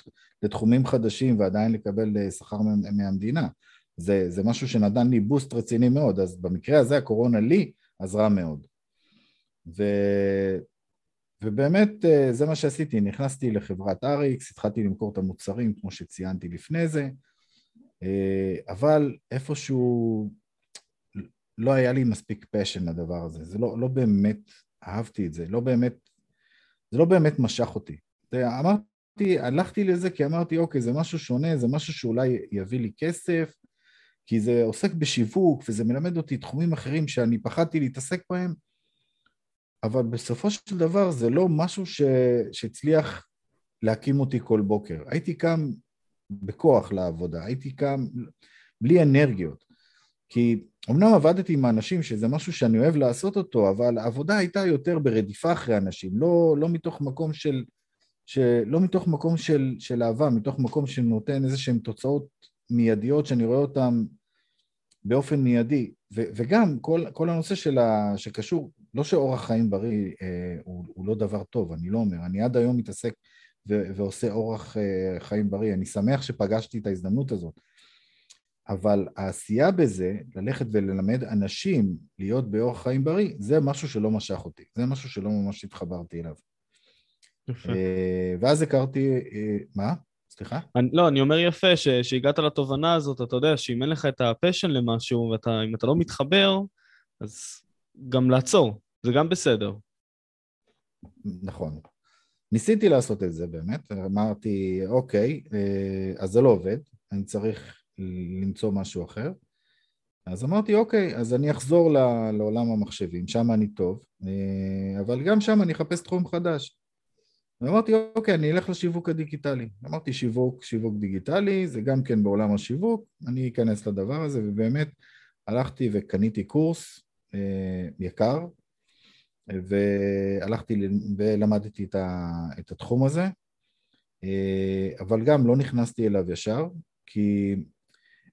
לתחומים חדשים ועדיין לקבל אה, שכר מהמדינה. זה, זה משהו שנתן לי בוסט רציני מאוד, אז במקרה הזה הקורונה לי עזרה מאוד. ו... ובאמת אה, זה מה שעשיתי, נכנסתי לחברת אריקס, התחלתי למכור את המוצרים כמו שציינתי לפני זה, אה, אבל איפשהו לא היה לי מספיק פשן לדבר הזה, זה לא, לא באמת אהבתי את זה, לא באמת, זה לא באמת משך אותי. אמרתי, הלכתי לזה כי אמרתי, אוקיי, זה משהו שונה, זה משהו שאולי יביא לי כסף, כי זה עוסק בשיווק וזה מלמד אותי תחומים אחרים שאני פחדתי להתעסק בהם, אבל בסופו של דבר זה לא משהו ש... שהצליח להקים אותי כל בוקר. הייתי קם בכוח לעבודה, הייתי קם בלי אנרגיות. כי אמנם עבדתי עם אנשים שזה משהו שאני אוהב לעשות אותו, אבל העבודה הייתה יותר ברדיפה אחרי אנשים, לא, לא מתוך מקום של, של, לא מתוך מקום של, של אהבה, מתוך מקום שנותן איזה שהן תוצאות מיידיות שאני רואה אותן באופן מיידי. ו, וגם כל, כל הנושא של ה, שקשור לא שאורח חיים בריא אה, הוא, הוא לא דבר טוב, אני לא אומר, אני עד היום מתעסק ו- ועושה אורח אה, חיים בריא, אני שמח שפגשתי את ההזדמנות הזאת, אבל העשייה בזה, ללכת וללמד אנשים להיות באורח חיים בריא, זה משהו שלא משך אותי, זה משהו שלא ממש התחברתי אליו. יפה. אה, ואז הכרתי, אה, מה? סליחה? אני, לא, אני אומר יפה ש, שהגעת לתובנה הזאת, אתה יודע, שאם אין לך את הפשן למשהו, ואם אתה לא מתחבר, אז גם לעצור. זה גם בסדר. נכון. ניסיתי לעשות את זה באמת, אמרתי, אוקיי, אה, אז זה לא עובד, אני צריך למצוא משהו אחר. אז אמרתי, אוקיי, אז אני אחזור לעולם המחשבים, שם אני טוב, אה, אבל גם שם אני אחפש תחום חדש. ואמרתי, אוקיי, אני אלך לשיווק הדיגיטלי. אמרתי, שיווק, שיווק דיגיטלי, זה גם כן בעולם השיווק, אני אכנס לדבר הזה, ובאמת הלכתי וקניתי קורס אה, יקר, והלכתי ולמדתי את, ה, את התחום הזה, אה, אבל גם לא נכנסתי אליו ישר, כי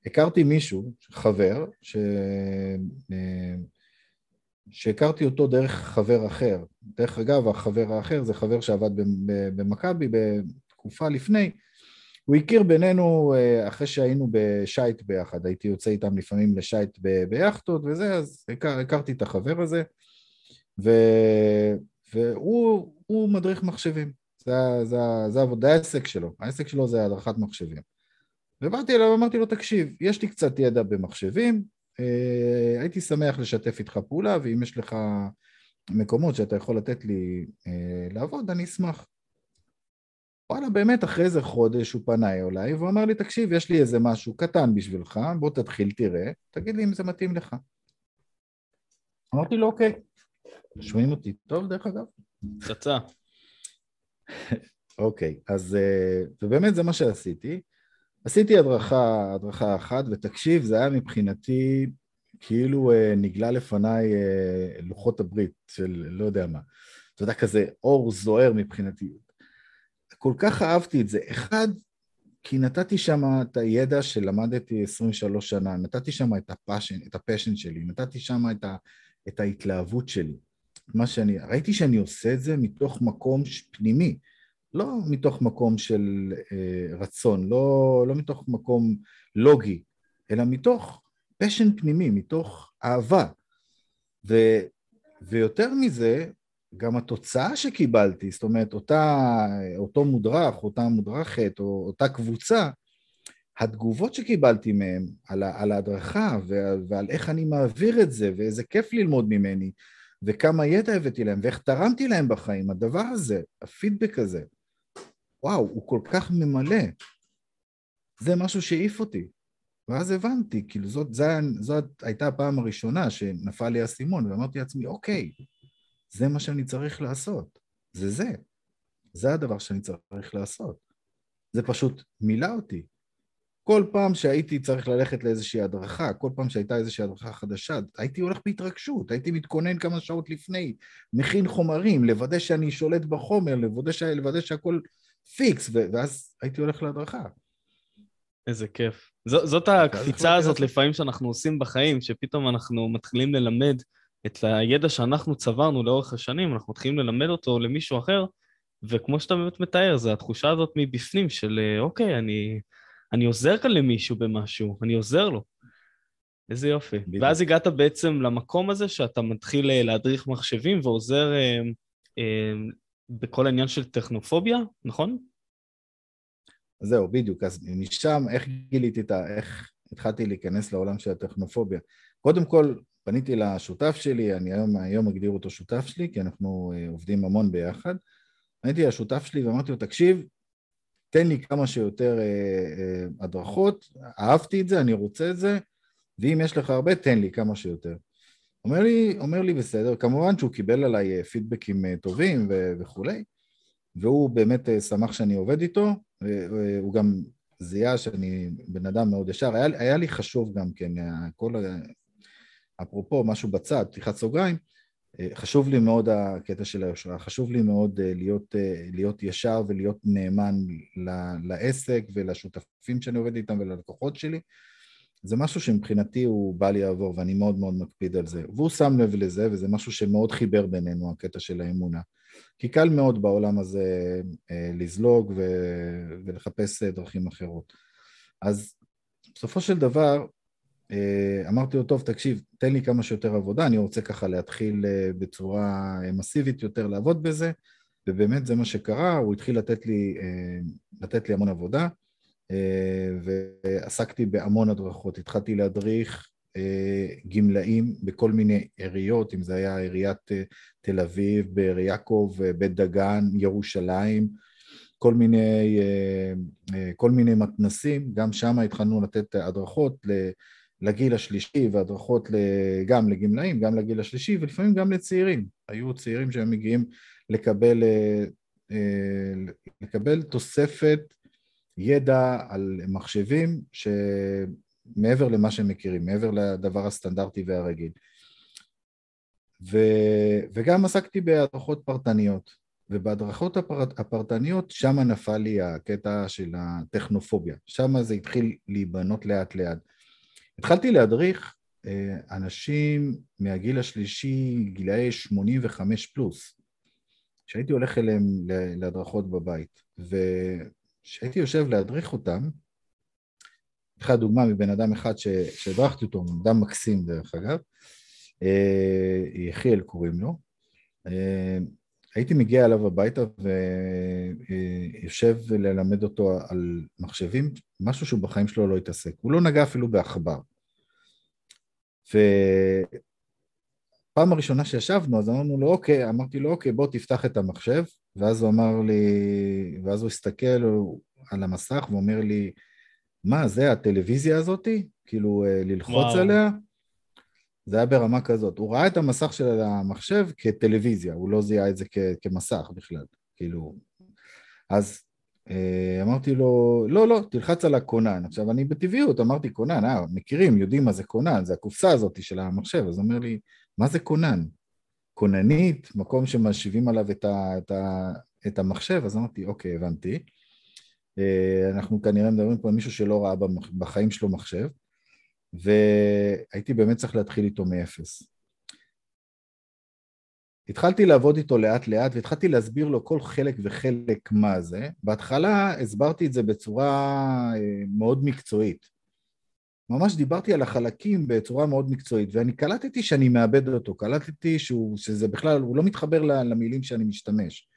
הכרתי מישהו, חבר, ש... אה, שהכרתי אותו דרך חבר אחר. דרך אגב, החבר האחר זה חבר שעבד במכבי בתקופה לפני. הוא הכיר בינינו אה, אחרי שהיינו בשייט ביחד, הייתי יוצא איתם לפעמים לשייט ביאכטות וזה, אז הכר, הכרתי את החבר הזה. ו... והוא מדריך מחשבים, זה, זה, זה זה העסק שלו, העסק שלו זה הדרכת מחשבים. ובאתי אליו ואמרתי לו, תקשיב, יש לי קצת ידע במחשבים, אה, הייתי שמח לשתף איתך פעולה, ואם יש לך מקומות שאתה יכול לתת לי אה, לעבוד, אני אשמח. וואלה, באמת, אחרי איזה חודש הוא פנה אליי, והוא אמר לי, תקשיב, יש לי איזה משהו קטן בשבילך, בוא תתחיל, תראה, תגיד לי אם זה מתאים לך. אמרתי לו, אוקיי. שומעים אותי טוב דרך אגב? פצצה. אוקיי, אז אה, ובאמת זה מה שעשיתי. עשיתי הדרכה, הדרכה אחת, ותקשיב, זה היה מבחינתי, כאילו אה, נגלה לפניי אה, לוחות הברית של לא יודע מה. אתה יודע, כזה אור זוהר מבחינתי. כל כך אהבתי את זה. אחד, כי נתתי שם את הידע שלמדתי 23 שנה, נתתי שם את ה passion, את ה passion שלי, נתתי שם את, ה, את ההתלהבות שלי. מה שאני, ראיתי שאני עושה את זה מתוך מקום פנימי, לא מתוך מקום של אה, רצון, לא, לא מתוך מקום לוגי, אלא מתוך פשן פנימי, מתוך אהבה. ו, ויותר מזה, גם התוצאה שקיבלתי, זאת אומרת, אותה, אותו מודרך, אותה מודרכת, או אותה קבוצה, התגובות שקיבלתי מהם על, על ההדרכה ועל, ועל איך אני מעביר את זה, ואיזה כיף ללמוד ממני, וכמה ידע הבאתי להם, ואיך תרמתי להם בחיים, הדבר הזה, הפידבק הזה, וואו, הוא כל כך ממלא. זה משהו שהעיף אותי. ואז הבנתי, כאילו זאת, זאת, זאת הייתה הפעם הראשונה שנפל לי האסימון, ואמרתי לעצמי, אוקיי, זה מה שאני צריך לעשות. זה זה. זה הדבר שאני צריך לעשות. זה פשוט מילא אותי. כל פעם שהייתי צריך ללכת לאיזושהי הדרכה, כל פעם שהייתה איזושהי הדרכה חדשה, הייתי הולך בהתרגשות, הייתי מתכונן כמה שעות לפני, מכין חומרים, לוודא שאני שולט בחומר, לוודא, ש... לוודא שהכל פיקס. ואז הייתי הולך להדרכה. איזה כיף. ז, זאת הקפיצה הזאת לפעמים שאנחנו עושים בחיים, שפתאום אנחנו מתחילים ללמד את הידע שאנחנו צברנו לאורך השנים, אנחנו מתחילים ללמד אותו למישהו אחר, וכמו שאתה באמת מתאר, זה התחושה הזאת מבפנים של אוקיי, אני, אני עוזר כאן למישהו במשהו, אני עוזר לו. איזה יופי. בדיוק. ואז הגעת בעצם למקום הזה שאתה מתחיל אה, להדריך מחשבים ועוזר אה, אה, בכל העניין של טכנופוביה, נכון? זהו, בדיוק. אז משם, איך גיליתי את ה... איך התחלתי להיכנס לעולם של הטכנופוביה? קודם כל, פניתי לשותף שלי, אני היום, היום מגדיר אותו שותף שלי, כי אנחנו אה, עובדים המון ביחד. פניתי לשותף שלי ואמרתי לו, תקשיב, תן לי כמה שיותר אה, אה, הדרכות, אהבתי את זה, אני רוצה את זה, ואם יש לך הרבה, תן לי כמה שיותר. אומר לי, אומר לי בסדר, כמובן שהוא קיבל עליי אה, פידבקים אה, טובים ו- וכולי, והוא באמת אה, שמח שאני עובד איתו, הוא גם זיהה שאני בן אדם מאוד ישר, היה, היה לי חשוב גם כן, כל, אפרופו משהו בצד, פתיחת סוגריים, חשוב לי מאוד הקטע של היושרה, חשוב לי מאוד להיות, להיות ישר ולהיות נאמן לעסק ולשותפים שאני עובד איתם וללקוחות שלי, זה משהו שמבחינתי הוא בא לי לעבור ואני מאוד מאוד מקפיד על זה. והוא שם לב לזה וזה משהו שמאוד חיבר בינינו, הקטע של האמונה. כי קל מאוד בעולם הזה אה, לזלוג ו- ולחפש אה, דרכים אחרות. אז בסופו של דבר אה, אמרתי לו, טוב, תקשיב, תן לי כמה שיותר עבודה, אני רוצה ככה להתחיל בצורה מסיבית יותר לעבוד בזה, ובאמת זה מה שקרה, הוא התחיל לתת לי, לתת לי המון עבודה. אה, ועסקתי בהמון הדרכות. התחלתי להדריך אה, גמלאים בכל מיני עיריות, אם זה היה עיריית אה, תל אביב, באר יעקב, בית דגן, ירושלים, כל מיני, כל מיני מתנסים, גם שם התחלנו לתת הדרכות לגיל השלישי והדרכות גם לגמלאים, גם לגיל השלישי ולפעמים גם לצעירים. היו צעירים שהם מגיעים לקבל, לקבל תוספת ידע על מחשבים שמעבר למה שהם מכירים, מעבר לדבר הסטנדרטי והרגיל. ו... וגם עסקתי בהדרכות פרטניות, ובהדרכות הפרט... הפרטניות שם נפל לי הקטע של הטכנופוביה, שם זה התחיל להיבנות לאט לאט. התחלתי להדריך אה, אנשים מהגיל השלישי, גילאי 85 פלוס, שהייתי הולך אליהם להדרכות בבית, ו... כשהייתי יושב להדריך אותם, לך דוגמה מבן אדם אחד שהדרכתי אותו, אדם מקסים דרך אגב, אה, יחיאל קוראים לו, אה, הייתי מגיע אליו הביתה ויושב ללמד אותו על מחשבים, משהו שהוא בחיים שלו לא התעסק, הוא לא נגע אפילו בעכבר. ופעם הראשונה שישבנו, אז אמרנו לו, אוקיי, אמרתי לו, אוקיי, בוא תפתח את המחשב, ואז הוא אמר לי, ואז הוא הסתכל על המסך ואומר לי, מה, זה הטלוויזיה הזאתי? כאילו, אה, ללחוץ וואו. עליה? זה היה ברמה כזאת. הוא ראה את המסך של המחשב כטלוויזיה, הוא לא זיהה את זה כ- כמסך בכלל, כאילו... אז אה, אמרתי לו, לא, לא, תלחץ על הכונן. עכשיו, אני בטבעיות אמרתי כונן, אה, מכירים, יודעים מה זה כונן, זה הקופסה הזאת של המחשב. אז הוא אומר לי, מה זה כונן? כוננית, מקום שמשיבים עליו את, ה, את, ה, את המחשב, אז אמרתי, אוקיי, הבנתי. אה, אנחנו כנראה מדברים פה על מישהו שלא ראה בחיים שלו מחשב, והייתי באמת צריך להתחיל איתו מאפס. התחלתי לעבוד איתו לאט לאט והתחלתי להסביר לו כל חלק וחלק מה זה. בהתחלה הסברתי את זה בצורה אה, מאוד מקצועית. ממש דיברתי על החלקים בצורה מאוד מקצועית, ואני קלטתי שאני מאבד אותו, קלטתי שהוא, שזה בכלל, הוא לא מתחבר למילים שאני משתמש.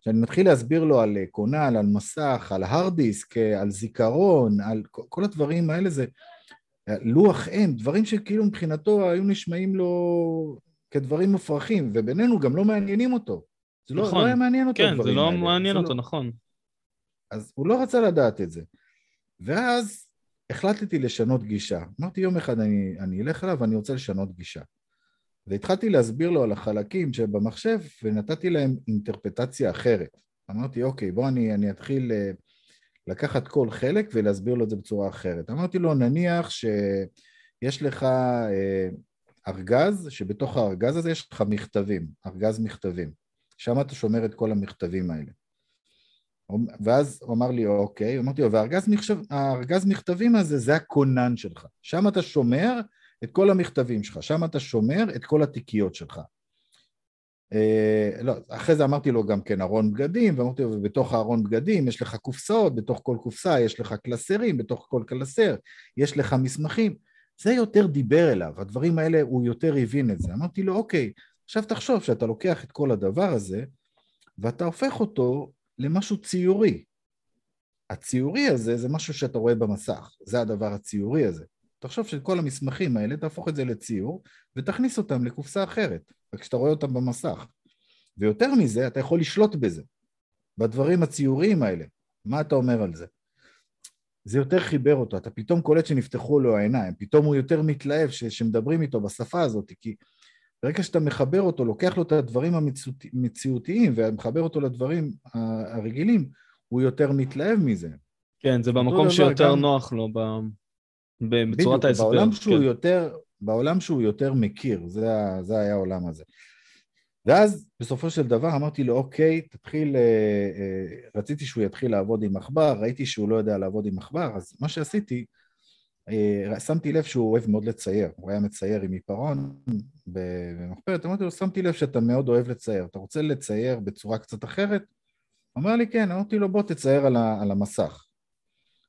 כשאני מתחיל להסביר לו על קונל, על מסך, על הרד דיסק, על זיכרון, על כל הדברים האלה זה לוח אם, דברים שכאילו מבחינתו היו נשמעים לו כדברים מופרכים, ובינינו גם לא מעניינים אותו. זה לא, נכון. לא היה מעניין אותו כן, הדברים האלה. כן, זה לא מעניין אותו, לא... נכון. אז הוא לא רצה לדעת את זה. ואז החלטתי לשנות גישה. אמרתי, יום אחד אני, אני אלך אליו ואני רוצה לשנות גישה. והתחלתי להסביר לו על החלקים שבמחשב, ונתתי להם אינטרפטציה אחרת. אמרתי, אוקיי, בוא אני, אני אתחיל אה, לקחת כל חלק ולהסביר לו את זה בצורה אחרת. אמרתי לו, נניח שיש לך אה, ארגז, שבתוך הארגז הזה יש לך מכתבים, ארגז מכתבים. שם אתה שומר את כל המכתבים האלה. ואז הוא אמר לי, אוקיי, אמרתי לו, והארגז מכתבים הזה, זה הכונן שלך. שם אתה שומר את כל המכתבים שלך, שם אתה שומר את כל התיקיות שלך. אה, לא, אחרי זה אמרתי לו גם כן ארון בגדים, ואמרתי לו, ובתוך הארון בגדים יש לך קופסאות, בתוך כל קופסה יש לך קלסרים, בתוך כל קלסר יש לך מסמכים. זה יותר דיבר אליו, הדברים האלה, הוא יותר הבין את זה. אמרתי לו, אוקיי, עכשיו תחשוב שאתה לוקח את כל הדבר הזה, ואתה הופך אותו למשהו ציורי. הציורי הזה זה משהו שאתה רואה במסך, זה הדבר הציורי הזה. תחשוב שאת כל המסמכים האלה, תהפוך את זה לציור, ותכניס אותם לקופסה אחרת, וכשאתה רואה אותם במסך. ויותר מזה, אתה יכול לשלוט בזה, בדברים הציוריים האלה. מה אתה אומר על זה? זה יותר חיבר אותו, אתה פתאום קולט שנפתחו לו העיניים, פתאום הוא יותר מתלהב ש, שמדברים איתו בשפה הזאת, כי ברגע שאתה מחבר אותו, לוקח לו את הדברים המציאותיים ומחבר אותו לדברים הרגילים, הוא יותר מתלהב מזה. כן, זה במקום שיותר גם... נוח לו, בצורת ההסבר. בעולם שהוא, כן. יותר, בעולם שהוא יותר מכיר, זה, זה היה העולם הזה. ואז בסופו של דבר אמרתי לו, אוקיי, תתחיל, אה, אה, רציתי שהוא יתחיל לעבוד עם עכבר, ראיתי שהוא לא יודע לעבוד עם עכבר, אז מה שעשיתי, שמתי לב שהוא אוהב מאוד לצייר, הוא היה מצייר עם עיפרון במחפרת, אמרתי לו, שמתי לב שאתה מאוד אוהב לצייר, אתה רוצה לצייר בצורה קצת אחרת? אמר לי, כן, אמרתי לו, בוא תצייר על, על המסך.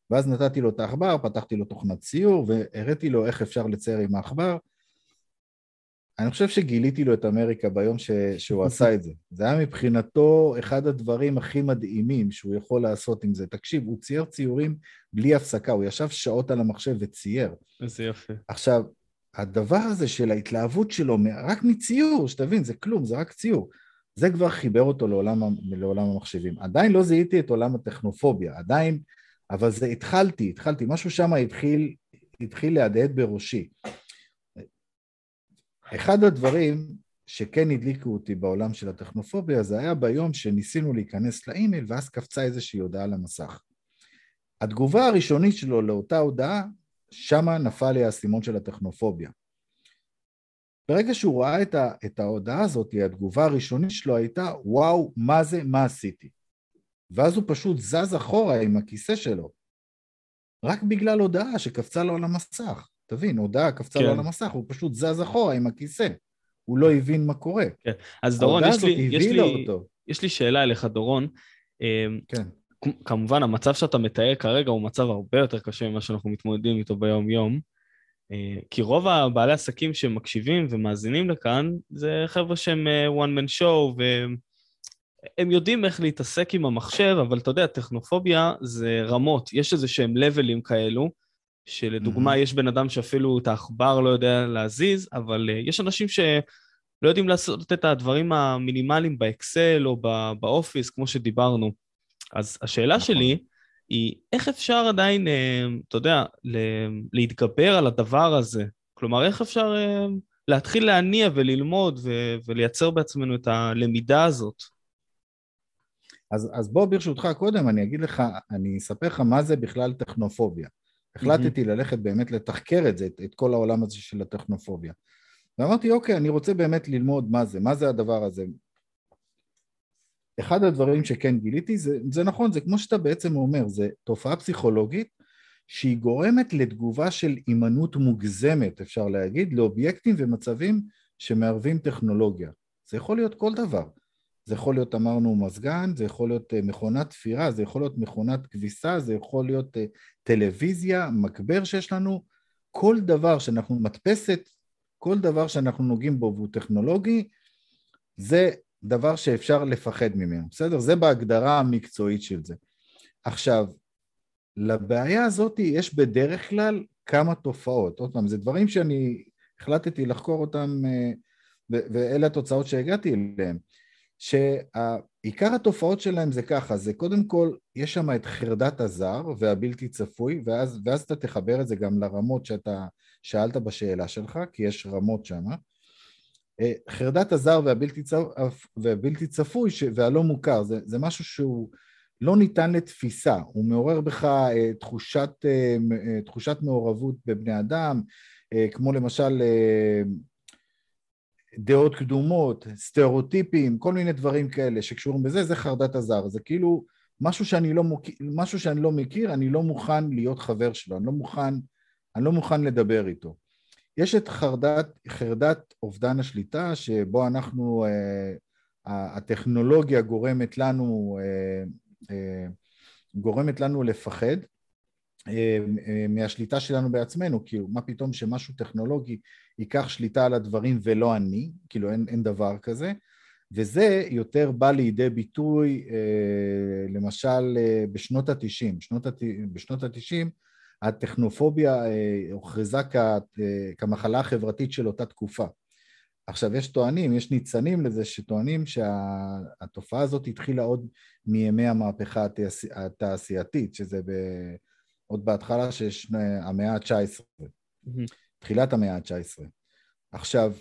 ואז נתתי לו את העכבר, פתחתי לו תוכנת ציור והראיתי לו איך אפשר לצייר עם העכבר. אני חושב שגיליתי לו את אמריקה ביום ש... שהוא עשה את זה. זה היה מבחינתו אחד הדברים הכי מדהימים שהוא יכול לעשות עם זה. תקשיב, הוא צייר ציורים בלי הפסקה, הוא ישב שעות על המחשב וצייר. איזה יפה. עכשיו, הדבר הזה של ההתלהבות שלו, רק מציור, שתבין, זה כלום, זה רק ציור. זה כבר חיבר אותו לעולם, לעולם המחשבים. עדיין לא זיהיתי את עולם הטכנופוביה, עדיין אבל זה התחלתי, התחלתי, משהו שם התחיל, התחיל להדהד בראשי. אחד הדברים שכן הדליקו אותי בעולם של הטכנופוביה זה היה ביום שניסינו להיכנס לאימייל ואז קפצה איזושהי הודעה למסך. התגובה הראשונית שלו לאותה הודעה, שמה נפל לי האסימון של הטכנופוביה. ברגע שהוא ראה את, ה, את ההודעה הזאת, התגובה הראשונית שלו הייתה, וואו, מה זה, מה עשיתי? ואז הוא פשוט זז אחורה עם הכיסא שלו, רק בגלל הודעה שקפצה לו על המסך. תבין, הודעה קפצה כן. לו על המסך, הוא פשוט זז אחורה עם הכיסא. הוא לא הבין מה קורה. כן. אז דורון, יש לי, יש, לי, יש לי שאלה אליך, דורון. אמ, כן. כמובן, המצב שאתה מתאר כרגע הוא מצב הרבה יותר קשה ממה שאנחנו מתמודדים איתו ביום-יום. אה, כי רוב הבעלי עסקים שמקשיבים ומאזינים לכאן, זה חבר'ה שהם אה, one man show, והם הם יודעים איך להתעסק עם המחשב, אבל אתה יודע, טכנופוביה זה רמות. יש איזה שהם לבלים כאלו, שלדוגמה, mm-hmm. יש בן אדם שאפילו את העכבר לא יודע להזיז, אבל uh, יש אנשים שלא יודעים לעשות את הדברים המינימליים באקסל או באופיס, כמו שדיברנו. אז השאלה נכון. שלי היא, איך אפשר עדיין, uh, אתה יודע, להתגבר על הדבר הזה? כלומר, איך אפשר uh, להתחיל להניע וללמוד ו- ולייצר בעצמנו את הלמידה הזאת? אז, אז בוא ברשותך קודם, אני אגיד לך, אני אספר לך מה זה בכלל טכנופוביה. החלטתי ללכת באמת לתחקר את זה, את, את כל העולם הזה של הטכנופוביה. ואמרתי, אוקיי, אני רוצה באמת ללמוד מה זה, מה זה הדבר הזה. אחד הדברים שכן גיליתי, זה, זה נכון, זה כמו שאתה בעצם אומר, זה תופעה פסיכולוגית שהיא גורמת לתגובה של הימנעות מוגזמת, אפשר להגיד, לאובייקטים ומצבים שמערבים טכנולוגיה. זה יכול להיות כל דבר. זה יכול להיות, אמרנו, מזגן, זה יכול להיות אה, מכונת תפירה, זה יכול להיות מכונת כביסה, זה יכול להיות אה, טלוויזיה, מקבר שיש לנו, כל דבר שאנחנו, מדפסת, כל דבר שאנחנו נוגעים בו והוא טכנולוגי, זה דבר שאפשר לפחד ממנו, בסדר? זה בהגדרה המקצועית של זה. עכשיו, לבעיה הזאת יש בדרך כלל כמה תופעות. עוד פעם, זה דברים שאני החלטתי לחקור אותם, אה, ואלה התוצאות שהגעתי אליהן. שעיקר התופעות שלהם זה ככה, זה קודם כל, יש שם את חרדת הזר והבלתי צפוי, ואז, ואז אתה תחבר את זה גם לרמות שאתה שאלת בשאלה שלך, כי יש רמות שם. אה, חרדת הזר והבלתי, צפ... והבלתי צפוי והלא מוכר, זה, זה משהו שהוא לא ניתן לתפיסה, הוא מעורר בך אה, תחושת, אה, תחושת מעורבות בבני אדם, כמו למשל דעות קדומות, סטריאוטיפים, כל מיני דברים כאלה שקשורים בזה, זה חרדת הזר. זה כאילו משהו שאני לא, מוכ... משהו שאני לא מכיר, אני לא מוכן להיות חבר שלו, אני לא מוכן, אני לא מוכן לדבר איתו. יש את חרדת, חרדת אובדן השליטה, שבו אנחנו, אה, הטכנולוגיה גורמת לנו, אה, אה, גורמת לנו לפחד. אה, אה, מהשליטה שלנו בעצמנו, כאילו מה פתאום שמשהו טכנולוגי ייקח שליטה על הדברים ולא אני, כאילו אין, אין דבר כזה, וזה יותר בא לידי ביטוי אה, למשל בשנות התשעים, הת... בשנות התשעים הטכנופוביה הוכרזה כמחלה החברתית של אותה תקופה. עכשיו יש טוענים, יש ניצנים לזה שטוענים שהתופעה הזאת התחילה עוד מימי המהפכה התעשייתית, שזה ב... עוד בהתחלה של המאה ה-19, mm-hmm. תחילת המאה ה-19. עכשיו,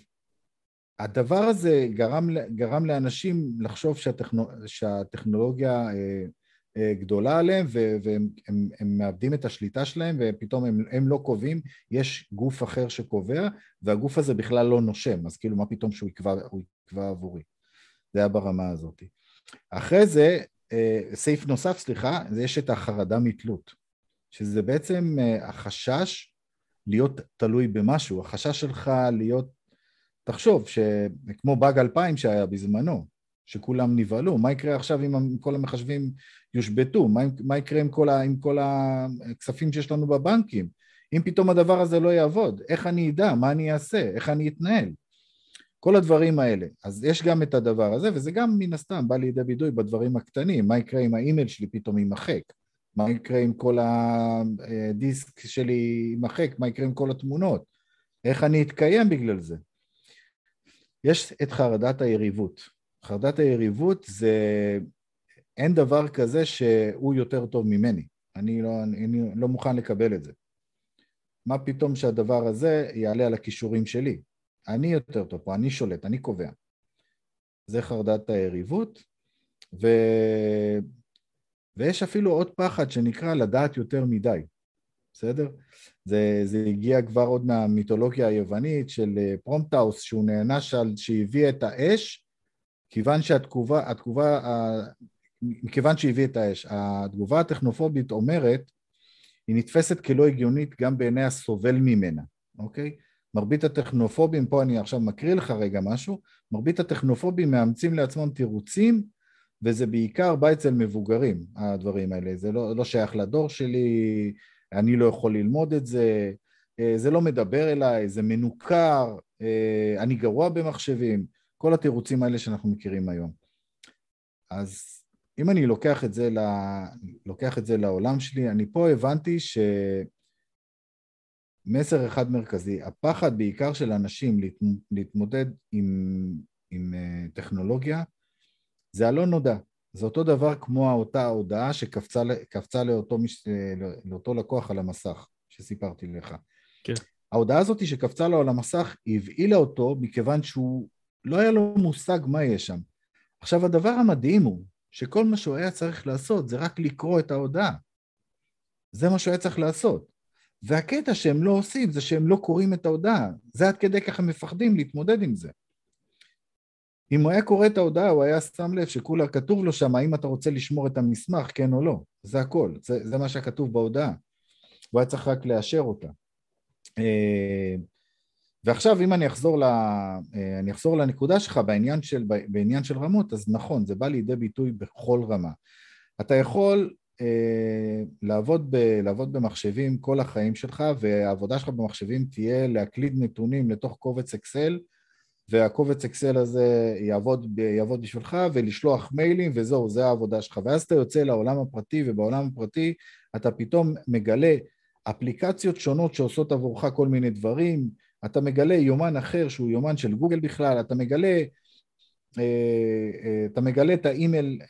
הדבר הזה גרם, גרם לאנשים לחשוב שהטכנו, שהטכנולוגיה אה, אה, גדולה עליהם והם הם, הם מאבדים את השליטה שלהם ופתאום הם, הם לא קובעים, יש גוף אחר שקובע והגוף הזה בכלל לא נושם, אז כאילו מה פתאום שהוא יקבע, יקבע עבורי. זה היה ברמה הזאת. אחרי זה, אה, סעיף נוסף, סליחה, יש את החרדה מתלות. שזה בעצם אה, החשש להיות תלוי במשהו, החשש שלך להיות, תחשוב, שכמו באג 2000 שהיה בזמנו, שכולם נבהלו, מה יקרה עכשיו אם כל המחשבים יושבתו, מה, מה יקרה עם כל, ה, עם כל הכספים שיש לנו בבנקים, אם פתאום הדבר הזה לא יעבוד, איך אני אדע, מה אני אעשה, איך אני אתנהל, כל הדברים האלה. אז יש גם את הדבר הזה, וזה גם מן הסתם בא לידי ביטוי בדברים הקטנים, מה יקרה אם האימייל שלי פתאום יימחק, מה יקרה אם כל הדיסק שלי יימחק? מה יקרה עם כל התמונות? איך אני אתקיים בגלל זה? יש את חרדת היריבות. חרדת היריבות זה... אין דבר כזה שהוא יותר טוב ממני. אני לא, אני לא מוכן לקבל את זה. מה פתאום שהדבר הזה יעלה על הכישורים שלי? אני יותר טוב פה, אני שולט, אני קובע. זה חרדת היריבות, ו... ויש אפילו עוד פחד שנקרא לדעת יותר מדי, בסדר? זה, זה הגיע כבר עוד מהמיתולוגיה היוונית של אה, פרומטאוס, שהוא נענש על שהביא את האש, כיוון שהתגובה, התגובה, מכיוון שהביא את האש. התגובה הטכנופובית אומרת, היא נתפסת כלא הגיונית גם בעיני הסובל ממנה, אוקיי? מרבית הטכנופובים, פה אני עכשיו מקריא לך רגע משהו, מרבית הטכנופובים מאמצים לעצמם תירוצים וזה בעיקר בא אצל מבוגרים, הדברים האלה. זה לא, לא שייך לדור שלי, אני לא יכול ללמוד את זה, אה, זה לא מדבר אליי, זה מנוכר, אה, אני גרוע במחשבים, כל התירוצים האלה שאנחנו מכירים היום. אז אם אני לוקח את זה, ל... לוקח את זה לעולם שלי, אני פה הבנתי שמסר אחד מרכזי, הפחד בעיקר של אנשים להתמודד עם, עם אה, טכנולוגיה, זה הלא נודע. זה אותו דבר כמו אותה הודעה שקפצה לאותו, מש... לאותו לקוח על המסך, שסיפרתי לך. כן. ההודעה הזאת שקפצה לו על המסך, הבהילה אותו מכיוון שהוא, לא היה לו מושג מה יש שם. עכשיו, הדבר המדהים הוא שכל מה שהוא היה צריך לעשות זה רק לקרוא את ההודעה. זה מה שהוא היה צריך לעשות. והקטע שהם לא עושים זה שהם לא קוראים את ההודעה. זה עד כדי ככה מפחדים להתמודד עם זה. אם הוא היה קורא את ההודעה, הוא היה שם לב שכולה כתוב לו שם, האם אתה רוצה לשמור את המסמך, כן או לא. זה הכל, זה, זה מה שכתוב בהודעה. הוא היה צריך רק לאשר אותה. אה, ועכשיו אם אני אחזור, ל, אה, אני אחזור לנקודה שלך בעניין של, בעניין של רמות, אז נכון, זה בא לידי ביטוי בכל רמה. אתה יכול אה, לעבוד, ב, לעבוד במחשבים כל החיים שלך, והעבודה שלך במחשבים תהיה להקליד נתונים לתוך קובץ אקסל, והקובץ אקסל הזה יעבוד, יעבוד בשבילך, ולשלוח מיילים, וזהו, זה העבודה שלך. ואז אתה יוצא לעולם הפרטי, ובעולם הפרטי אתה פתאום מגלה אפליקציות שונות שעושות עבורך כל מיני דברים, אתה מגלה יומן אחר שהוא יומן של גוגל בכלל, אתה מגלה, אה, אה, אתה מגלה את האימייל,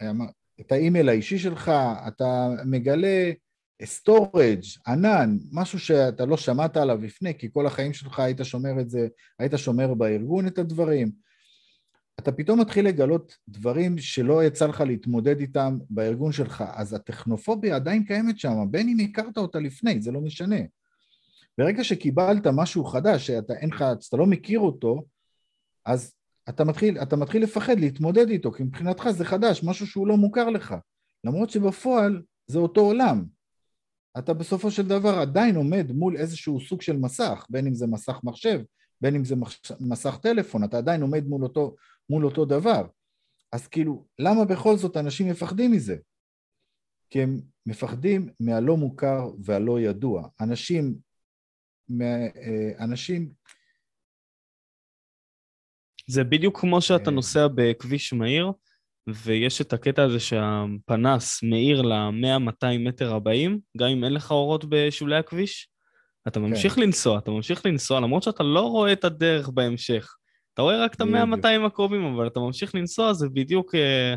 את האימייל האישי שלך, אתה מגלה storage, ענן, משהו שאתה לא שמעת עליו לפני, כי כל החיים שלך היית שומר את זה, היית שומר בארגון את הדברים. אתה פתאום מתחיל לגלות דברים שלא יצא לך להתמודד איתם בארגון שלך, אז הטכנופוביה עדיין קיימת שם, בין אם הכרת אותה לפני, זה לא משנה. ברגע שקיבלת משהו חדש, שאתה אין לך, שאתה לא מכיר אותו, אז אתה מתחיל, אתה מתחיל לפחד להתמודד איתו, כי מבחינתך זה חדש, משהו שהוא לא מוכר לך. למרות שבפועל זה אותו עולם. אתה בסופו של דבר עדיין עומד מול איזשהו סוג של מסך, בין אם זה מסך מחשב, בין אם זה מסך טלפון, אתה עדיין עומד מול אותו, מול אותו דבר. אז כאילו, למה בכל זאת אנשים מפחדים מזה? כי הם מפחדים מהלא מוכר והלא ידוע. אנשים, אה, אנשים... זה בדיוק כמו שאתה אה. נוסע בכביש מהיר, ויש את הקטע הזה שהפנס מאיר ל-100-200 מטר הבאים, גם אם אין לך אורות בשולי הכביש, אתה ממשיך כן. לנסוע, אתה ממשיך לנסוע, למרות שאתה לא רואה את הדרך בהמשך. אתה רואה רק את ה-100-200 הקרובים, אבל אתה ממשיך לנסוע, זה בדיוק, אה,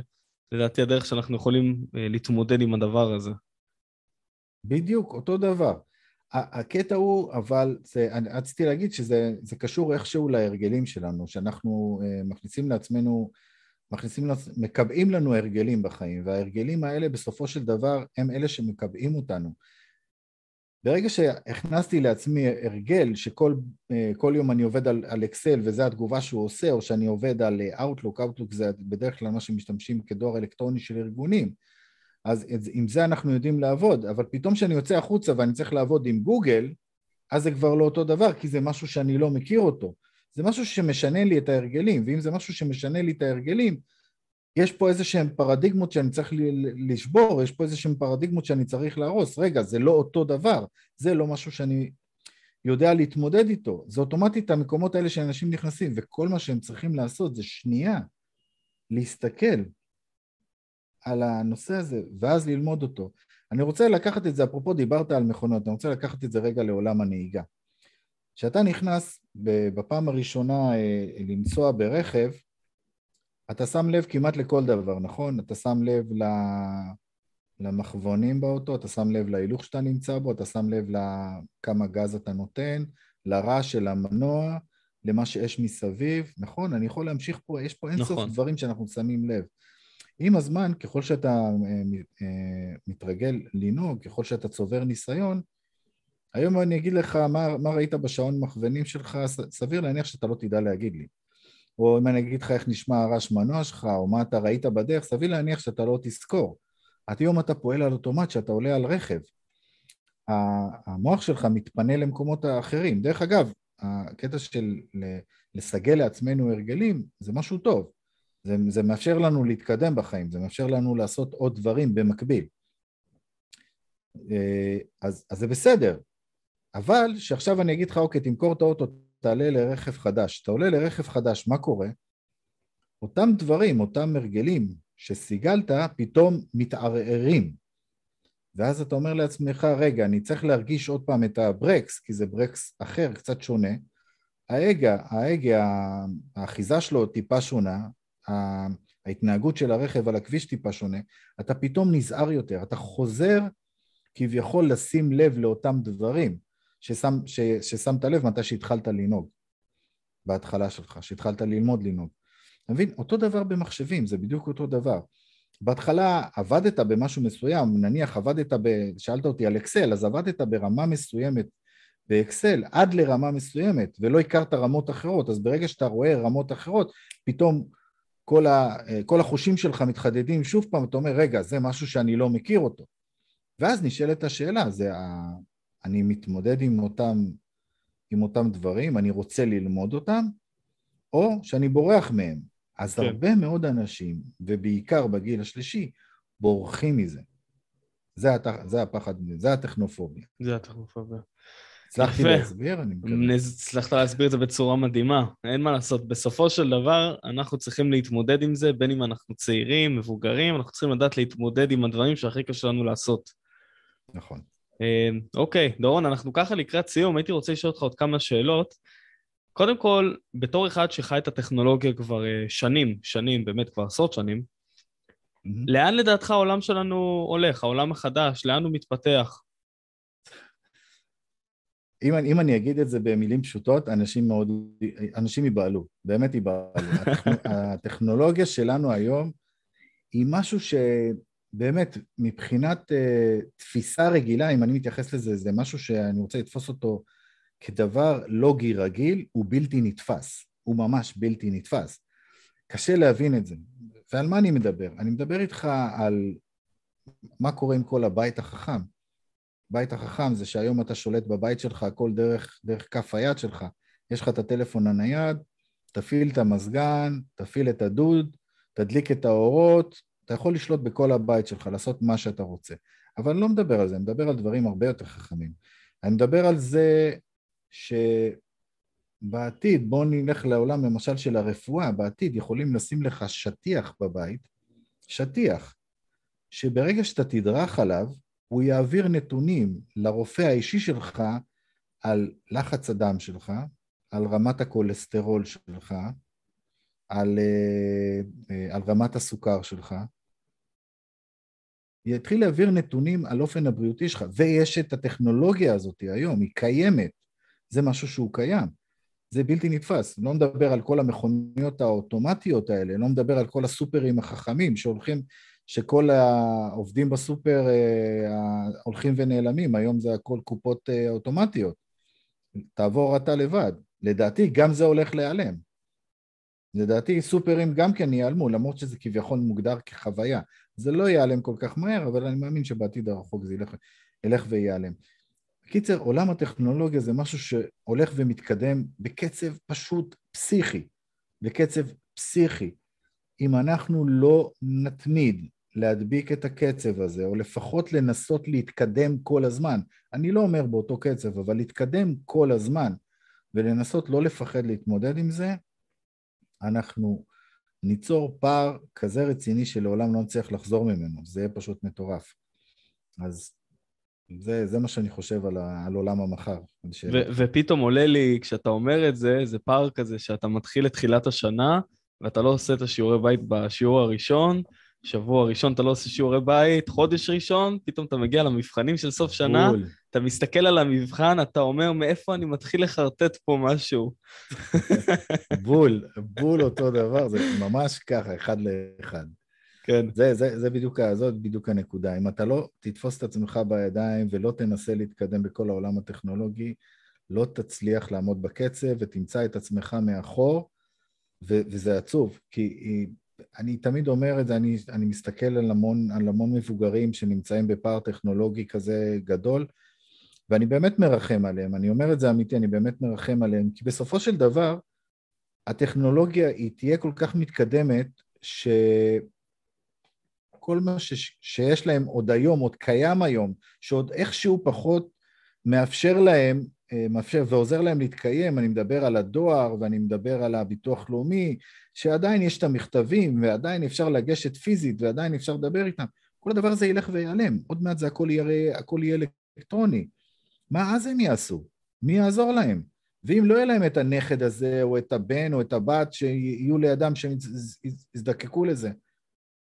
לדעתי, הדרך שאנחנו יכולים אה, להתמודד עם הדבר הזה. בדיוק, אותו דבר. הקטע הוא, אבל זה, אני רציתי להגיד שזה קשור איכשהו להרגלים שלנו, שאנחנו אה, מכניסים לעצמנו מכניסים, מקבעים לנו הרגלים בחיים, וההרגלים האלה בסופו של דבר הם אלה שמקבעים אותנו. ברגע שהכנסתי לעצמי הרגל שכל יום אני עובד על, על אקסל וזה התגובה שהוא עושה, או שאני עובד על Outlook, Outlook זה בדרך כלל מה שמשתמשים כדואר אלקטרוני של ארגונים, אז עם זה אנחנו יודעים לעבוד, אבל פתאום כשאני יוצא החוצה ואני צריך לעבוד עם גוגל, אז זה כבר לא אותו דבר, כי זה משהו שאני לא מכיר אותו. זה משהו שמשנה לי את ההרגלים, ואם זה משהו שמשנה לי את ההרגלים, יש פה איזה שהן פרדיגמות שאני צריך לשבור, יש פה איזה שהן פרדיגמות שאני צריך להרוס. רגע, זה לא אותו דבר, זה לא משהו שאני יודע להתמודד איתו. זה אוטומטית המקומות האלה שאנשים נכנסים, וכל מה שהם צריכים לעשות זה שנייה להסתכל על הנושא הזה, ואז ללמוד אותו. אני רוצה לקחת את זה, אפרופו דיברת על מכונות, אני רוצה לקחת את זה רגע לעולם הנהיגה. כשאתה נכנס בפעם הראשונה אה, לנסוע ברכב, אתה שם לב כמעט לכל דבר, נכון? אתה שם לב למכוונים באוטו, אתה שם לב להילוך שאתה נמצא בו, אתה שם לב לכמה גז אתה נותן, לרעש של המנוע, למה שיש מסביב, נכון? אני יכול להמשיך פה, יש פה אינסוף נכון. דברים שאנחנו שמים לב. עם הזמן, ככל שאתה אה, אה, מתרגל לנהוג, ככל שאתה צובר ניסיון, היום אני אגיד לך מה, מה ראית בשעון מכוונים שלך, סביר להניח שאתה לא תדע להגיד לי. או אם אני אגיד לך איך נשמע הרעש מנוע שלך, או מה אתה ראית בדרך, סביר להניח שאתה לא תזכור. היום אתה פועל על אוטומט שאתה עולה על רכב. המוח שלך מתפנה למקומות האחרים. דרך אגב, הקטע של לסגל לעצמנו הרגלים זה משהו טוב. זה, זה מאפשר לנו להתקדם בחיים, זה מאפשר לנו לעשות עוד דברים במקביל. אה, אז, אז זה בסדר, אבל שעכשיו אני אגיד לך, אוקיי, תמכור את האוטו, תעלה לרכב חדש. אתה עולה לרכב חדש, מה קורה? אותם דברים, אותם הרגלים שסיגלת, פתאום מתערערים. ואז אתה אומר לעצמך, רגע, אני צריך להרגיש עוד פעם את הברקס, כי זה ברקס אחר, קצת שונה. ההגה, ההגה, האחיזה שלו טיפה שונה, ההתנהגות של הרכב על הכביש טיפה שונה, אתה פתאום נזהר יותר, אתה חוזר כביכול לשים לב לאותם דברים. ששם, ש, ששמת לב מתי שהתחלת לנהוג, בהתחלה שלך, שהתחלת ללמוד לנהוג. אתה מבין? אותו דבר במחשבים, זה בדיוק אותו דבר. בהתחלה עבדת במשהו מסוים, נניח עבדת ב... שאלת אותי על אקסל, אז עבדת ברמה מסוימת באקסל עד לרמה מסוימת, ולא הכרת רמות אחרות, אז ברגע שאתה רואה רמות אחרות, פתאום כל, ה... כל החושים שלך מתחדדים שוב פעם, אתה אומר, רגע, זה משהו שאני לא מכיר אותו. ואז נשאלת השאלה, זה. אני מתמודד עם אותם, עם אותם דברים, אני רוצה ללמוד אותם, או שאני בורח מהם. אז כן. הרבה מאוד אנשים, ובעיקר בגיל השלישי, בורחים מזה. זה, הת... זה הפחד, זה הטכנופוביה. זה הטכנופוביה. הצלחתי להסביר? אני מקווה. הצלחת להסביר את זה בצורה מדהימה. אין מה לעשות. בסופו של דבר, אנחנו צריכים להתמודד עם זה, בין אם אנחנו צעירים, מבוגרים, אנחנו צריכים לדעת להתמודד עם הדברים שהכי קשה לנו לעשות. נכון. אמ, אוקיי, דורון, אנחנו ככה לקראת סיום, הייתי רוצה לשאול אותך עוד כמה שאלות. קודם כל, בתור אחד שחי את הטכנולוגיה כבר אה, שנים, שנים, באמת כבר עשרות שנים, mm-hmm. לאן לדעתך העולם שלנו הולך, העולם החדש, לאן הוא מתפתח? אם, אם אני אגיד את זה במילים פשוטות, אנשים מאוד, אנשים ייבהלו, באמת ייבהלו. הטכנ, הטכנולוגיה שלנו היום היא משהו שבאמת, מבחינת uh, תפיסה רגילה, אם אני מתייחס לזה, זה משהו שאני רוצה לתפוס אותו כדבר לוגי רגיל, הוא בלתי נתפס. הוא ממש בלתי נתפס. קשה להבין את זה. ועל מה אני מדבר? אני מדבר איתך על מה קורה עם כל הבית החכם. בית החכם זה שהיום אתה שולט בבית שלך הכל דרך, דרך כף היד שלך. יש לך את הטלפון הנייד, תפעיל את המזגן, תפעיל את הדוד, תדליק את האורות, אתה יכול לשלוט בכל הבית שלך, לעשות מה שאתה רוצה. אבל אני לא מדבר על זה, אני מדבר על דברים הרבה יותר חכמים. אני מדבר על זה שבעתיד, בואו נלך לעולם למשל של הרפואה, בעתיד יכולים לשים לך שטיח בבית, שטיח, שברגע שאתה תדרך עליו, הוא יעביר נתונים לרופא האישי שלך על לחץ הדם שלך, על רמת הכולסטרול שלך, על, אה, אה, על רמת הסוכר שלך, יתחיל להעביר נתונים על אופן הבריאותי שלך, ויש את הטכנולוגיה הזאת היום, היא קיימת, זה משהו שהוא קיים, זה בלתי נתפס, לא מדבר על כל המכוניות האוטומטיות האלה, לא מדבר על כל הסופרים החכמים שהולכים שכל העובדים בסופר אה, הולכים ונעלמים, היום זה הכל קופות אה, אוטומטיות. תעבור אתה לבד. לדעתי גם זה הולך להיעלם. לדעתי סופרים גם כן ייעלמו, למרות שזה כביכול מוגדר כחוויה. זה לא ייעלם כל כך מהר, אבל אני מאמין שבעתיד הרחוק זה ילך, ילך וייעלם. בקיצר, עולם הטכנולוגיה זה משהו שהולך ומתקדם בקצב פשוט פסיכי, בקצב פסיכי. אם אנחנו לא נתמיד להדביק את הקצב הזה, או לפחות לנסות להתקדם כל הזמן, אני לא אומר באותו קצב, אבל להתקדם כל הזמן, ולנסות לא לפחד להתמודד עם זה, אנחנו ניצור פער כזה רציני שלעולם לא נצליח לחזור ממנו, זה יהיה פשוט מטורף. אז זה, זה מה שאני חושב על, ה, על עולם המחר. ו- ופתאום עולה לי, כשאתה אומר את זה, זה פער כזה שאתה מתחיל את תחילת השנה, ואתה לא עושה את השיעורי בית בשיעור הראשון, שבוע ראשון אתה לא עושה שיעורי בית, חודש ראשון, פתאום אתה מגיע למבחנים של סוף שנה, בול. אתה מסתכל על המבחן, אתה אומר, מאיפה אני מתחיל לחרטט פה משהו? בול, בול אותו דבר, זה ממש ככה, אחד לאחד. כן. זה, זה, זה בדיוק, זאת בדיוק הנקודה. אם אתה לא תתפוס את עצמך בידיים ולא תנסה להתקדם בכל העולם הטכנולוגי, לא תצליח לעמוד בקצב ותמצא את עצמך מאחור, ו- וזה עצוב, כי אני תמיד אומר את זה, אני, אני מסתכל על המון, על המון מבוגרים שנמצאים בפער טכנולוגי כזה גדול, ואני באמת מרחם עליהם, אני אומר את זה אמיתי, אני באמת מרחם עליהם, כי בסופו של דבר, הטכנולוגיה היא תהיה כל כך מתקדמת, שכל מה ש... שיש להם עוד היום, עוד קיים היום, שעוד איכשהו פחות מאפשר להם אה, מאפשר ועוזר להם להתקיים, אני מדבר על הדואר ואני מדבר על הביטוח לאומי, שעדיין יש את המכתבים ועדיין אפשר לגשת פיזית ועדיין אפשר לדבר איתם, כל הדבר הזה ילך וייעלם, עוד מעט זה הכל יהיה, הכל יהיה אלקטרוני. מה אז הם יעשו? מי יעזור להם? ואם לא יהיה להם את הנכד הזה או את הבן או את הבת שיהיו לידם שהם יזדקקו לזה,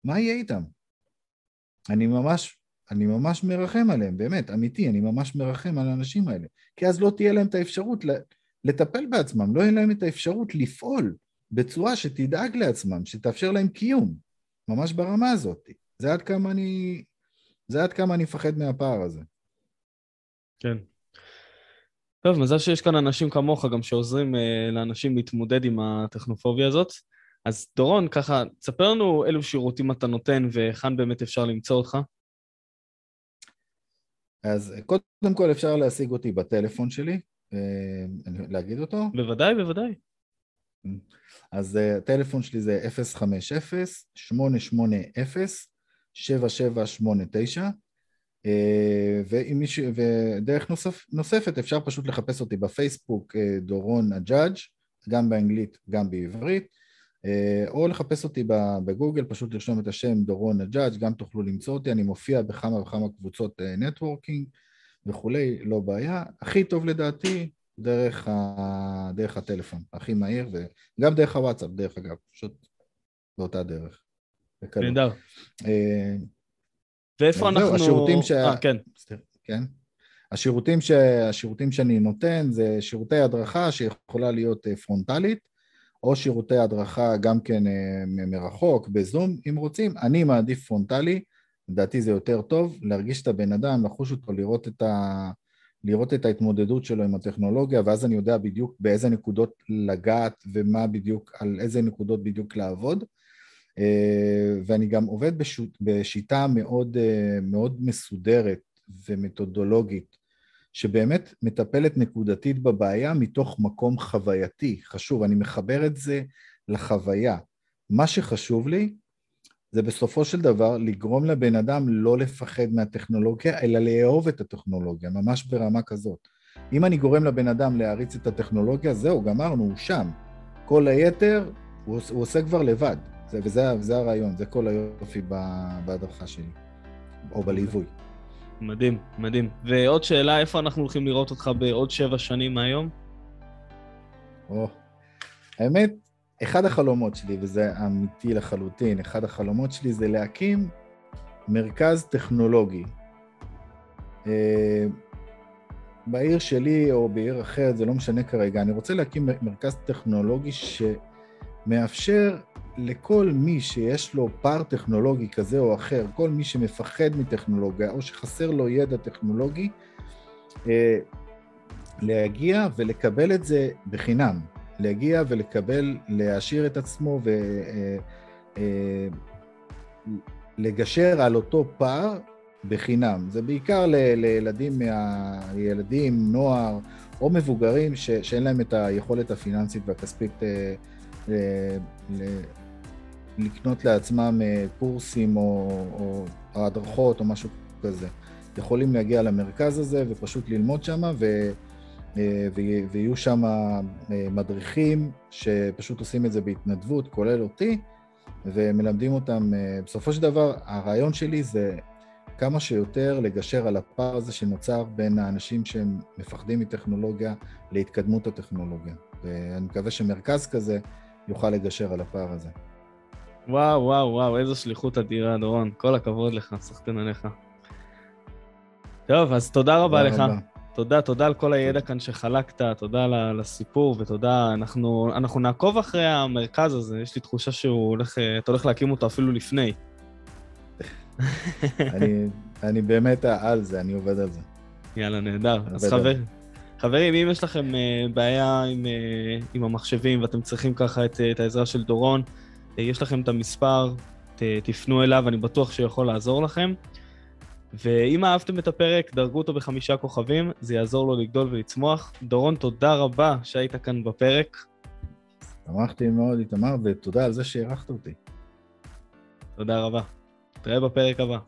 מה יהיה איתם? אני ממש אני ממש מרחם עליהם, באמת, אמיתי, אני ממש מרחם על האנשים האלה. כי אז לא תהיה להם את האפשרות לטפל בעצמם, לא יהיה להם את האפשרות לפעול בצורה שתדאג לעצמם, שתאפשר להם קיום. ממש ברמה הזאת. זה עד כמה אני, זה עד כמה אני מפחד מהפער הזה. כן. טוב, מזל שיש כאן אנשים כמוך גם שעוזרים uh, לאנשים להתמודד עם הטכנופוביה הזאת. אז דורון, ככה, תספר לנו אילו שירותים אתה נותן והיכן באמת אפשר למצוא אותך. אז קודם כל אפשר להשיג אותי בטלפון שלי, אה, להגיד אותו? בוודאי, בוודאי. אז אה, הטלפון שלי זה 050-880-7789 אה, ודרך נוסף, נוספת אפשר פשוט לחפש אותי בפייסבוק דורון הג'אדג' גם באנגלית גם בעברית או לחפש אותי בגוגל, פשוט לרשום את השם דורון הג'אדג', גם תוכלו למצוא אותי, אני מופיע בכמה וכמה קבוצות נטוורקינג וכולי, לא בעיה. הכי טוב לדעתי, דרך, ה... דרך הטלפון, הכי מהיר, וגם דרך הוואטסאפ, דרך אגב, פשוט באותה דרך. נהדר. אה, ואיפה אנחנו... השירותים ש... אה, כן. כן. השירותים, ש... השירותים שאני נותן זה שירותי הדרכה שיכולה להיות אה, פרונטלית, או שירותי הדרכה גם כן מרחוק, בזום, אם רוצים. אני מעדיף פרונטלי, לדעתי זה יותר טוב, להרגיש את הבן אדם, לחוש אותו, לראות את, ה... לראות את ההתמודדות שלו עם הטכנולוגיה, ואז אני יודע בדיוק באיזה נקודות לגעת ומה בדיוק, על איזה נקודות בדיוק לעבוד. אה, ואני גם עובד בשות... בשיטה מאוד, אה, מאוד מסודרת ומתודולוגית, שבאמת מטפלת נקודתית בבעיה מתוך מקום חווייתי. חשוב, אני מחבר את זה לחוויה. מה שחשוב לי זה בסופו של דבר לגרום לבן אדם לא לפחד מהטכנולוגיה, אלא לאהוב את הטכנולוגיה, ממש ברמה כזאת. אם אני גורם לבן אדם להריץ את הטכנולוגיה, זהו, גמרנו, הוא שם. כל היתר, הוא, הוא עושה כבר לבד. זה, וזה זה הרעיון, זה כל היופי בהדרכה שלי, או בליווי. מדהים, מדהים. ועוד שאלה, איפה אנחנו הולכים לראות אותך בעוד שבע שנים מהיום? או, האמת, אחד החלומות שלי, וזה אמיתי לחלוטין, אחד החלומות שלי זה להקים מרכז טכנולוגי. אה, בעיר שלי או בעיר אחרת, זה לא משנה כרגע, אני רוצה להקים מרכז טכנולוגי שמאפשר לכל מי שיש לו פער טכנולוגי כזה או אחר, כל מי שמפחד מטכנולוגיה או שחסר לו ידע טכנולוגי, אה, להגיע ולקבל את זה בחינם. להגיע ולקבל, להעשיר את עצמו ולגשר אה, אה, על אותו פער בחינם. זה בעיקר לילדים, מה, ילדים, נוער או מבוגרים ש, שאין להם את היכולת הפיננסית והכספית לקנות לעצמם קורסים או, או הדרכות או משהו כזה. יכולים להגיע למרכז הזה ופשוט ללמוד שם, ו... אה, ויהיו שם אה, מדריכים שפשוט עושים את זה בהתנדבות, כולל אותי, ומלמדים אותם. אה, בסופו של דבר, הרעיון שלי זה כמה שיותר לגשר על הפער הזה שנוצר בין האנשים שהם מפחדים מטכנולוגיה להתקדמות הטכנולוגיה. ואני מקווה שמרכז כזה יוכל לגשר על הפער הזה. וואו, וואו, וואו, איזו שליחות אדירה, דורון. כל הכבוד לך, סחטן עליך. טוב, אז תודה רבה לך. רבה. תודה, תודה על כל הידע כאן שחלקת, תודה על הסיפור ותודה. אנחנו, אנחנו נעקוב אחרי המרכז הזה, יש לי תחושה שהוא הולך, אתה הולך להקים אותו אפילו לפני. אני, אני באמת על זה, אני עובד על זה. יאללה, נהדר. אז חבר, חברים, אם יש לכם uh, בעיה עם, uh, עם המחשבים ואתם צריכים ככה את, את העזרה של דורון, יש לכם את המספר, ת, תפנו אליו, אני בטוח שהוא יכול לעזור לכם. ואם אהבתם את הפרק, דרגו אותו בחמישה כוכבים, זה יעזור לו לגדול ולצמוח. דורון, תודה רבה שהיית כאן בפרק. שמחתי מאוד, איתמר, ותודה על זה שאירחת אותי. תודה רבה. נתראה בפרק הבא.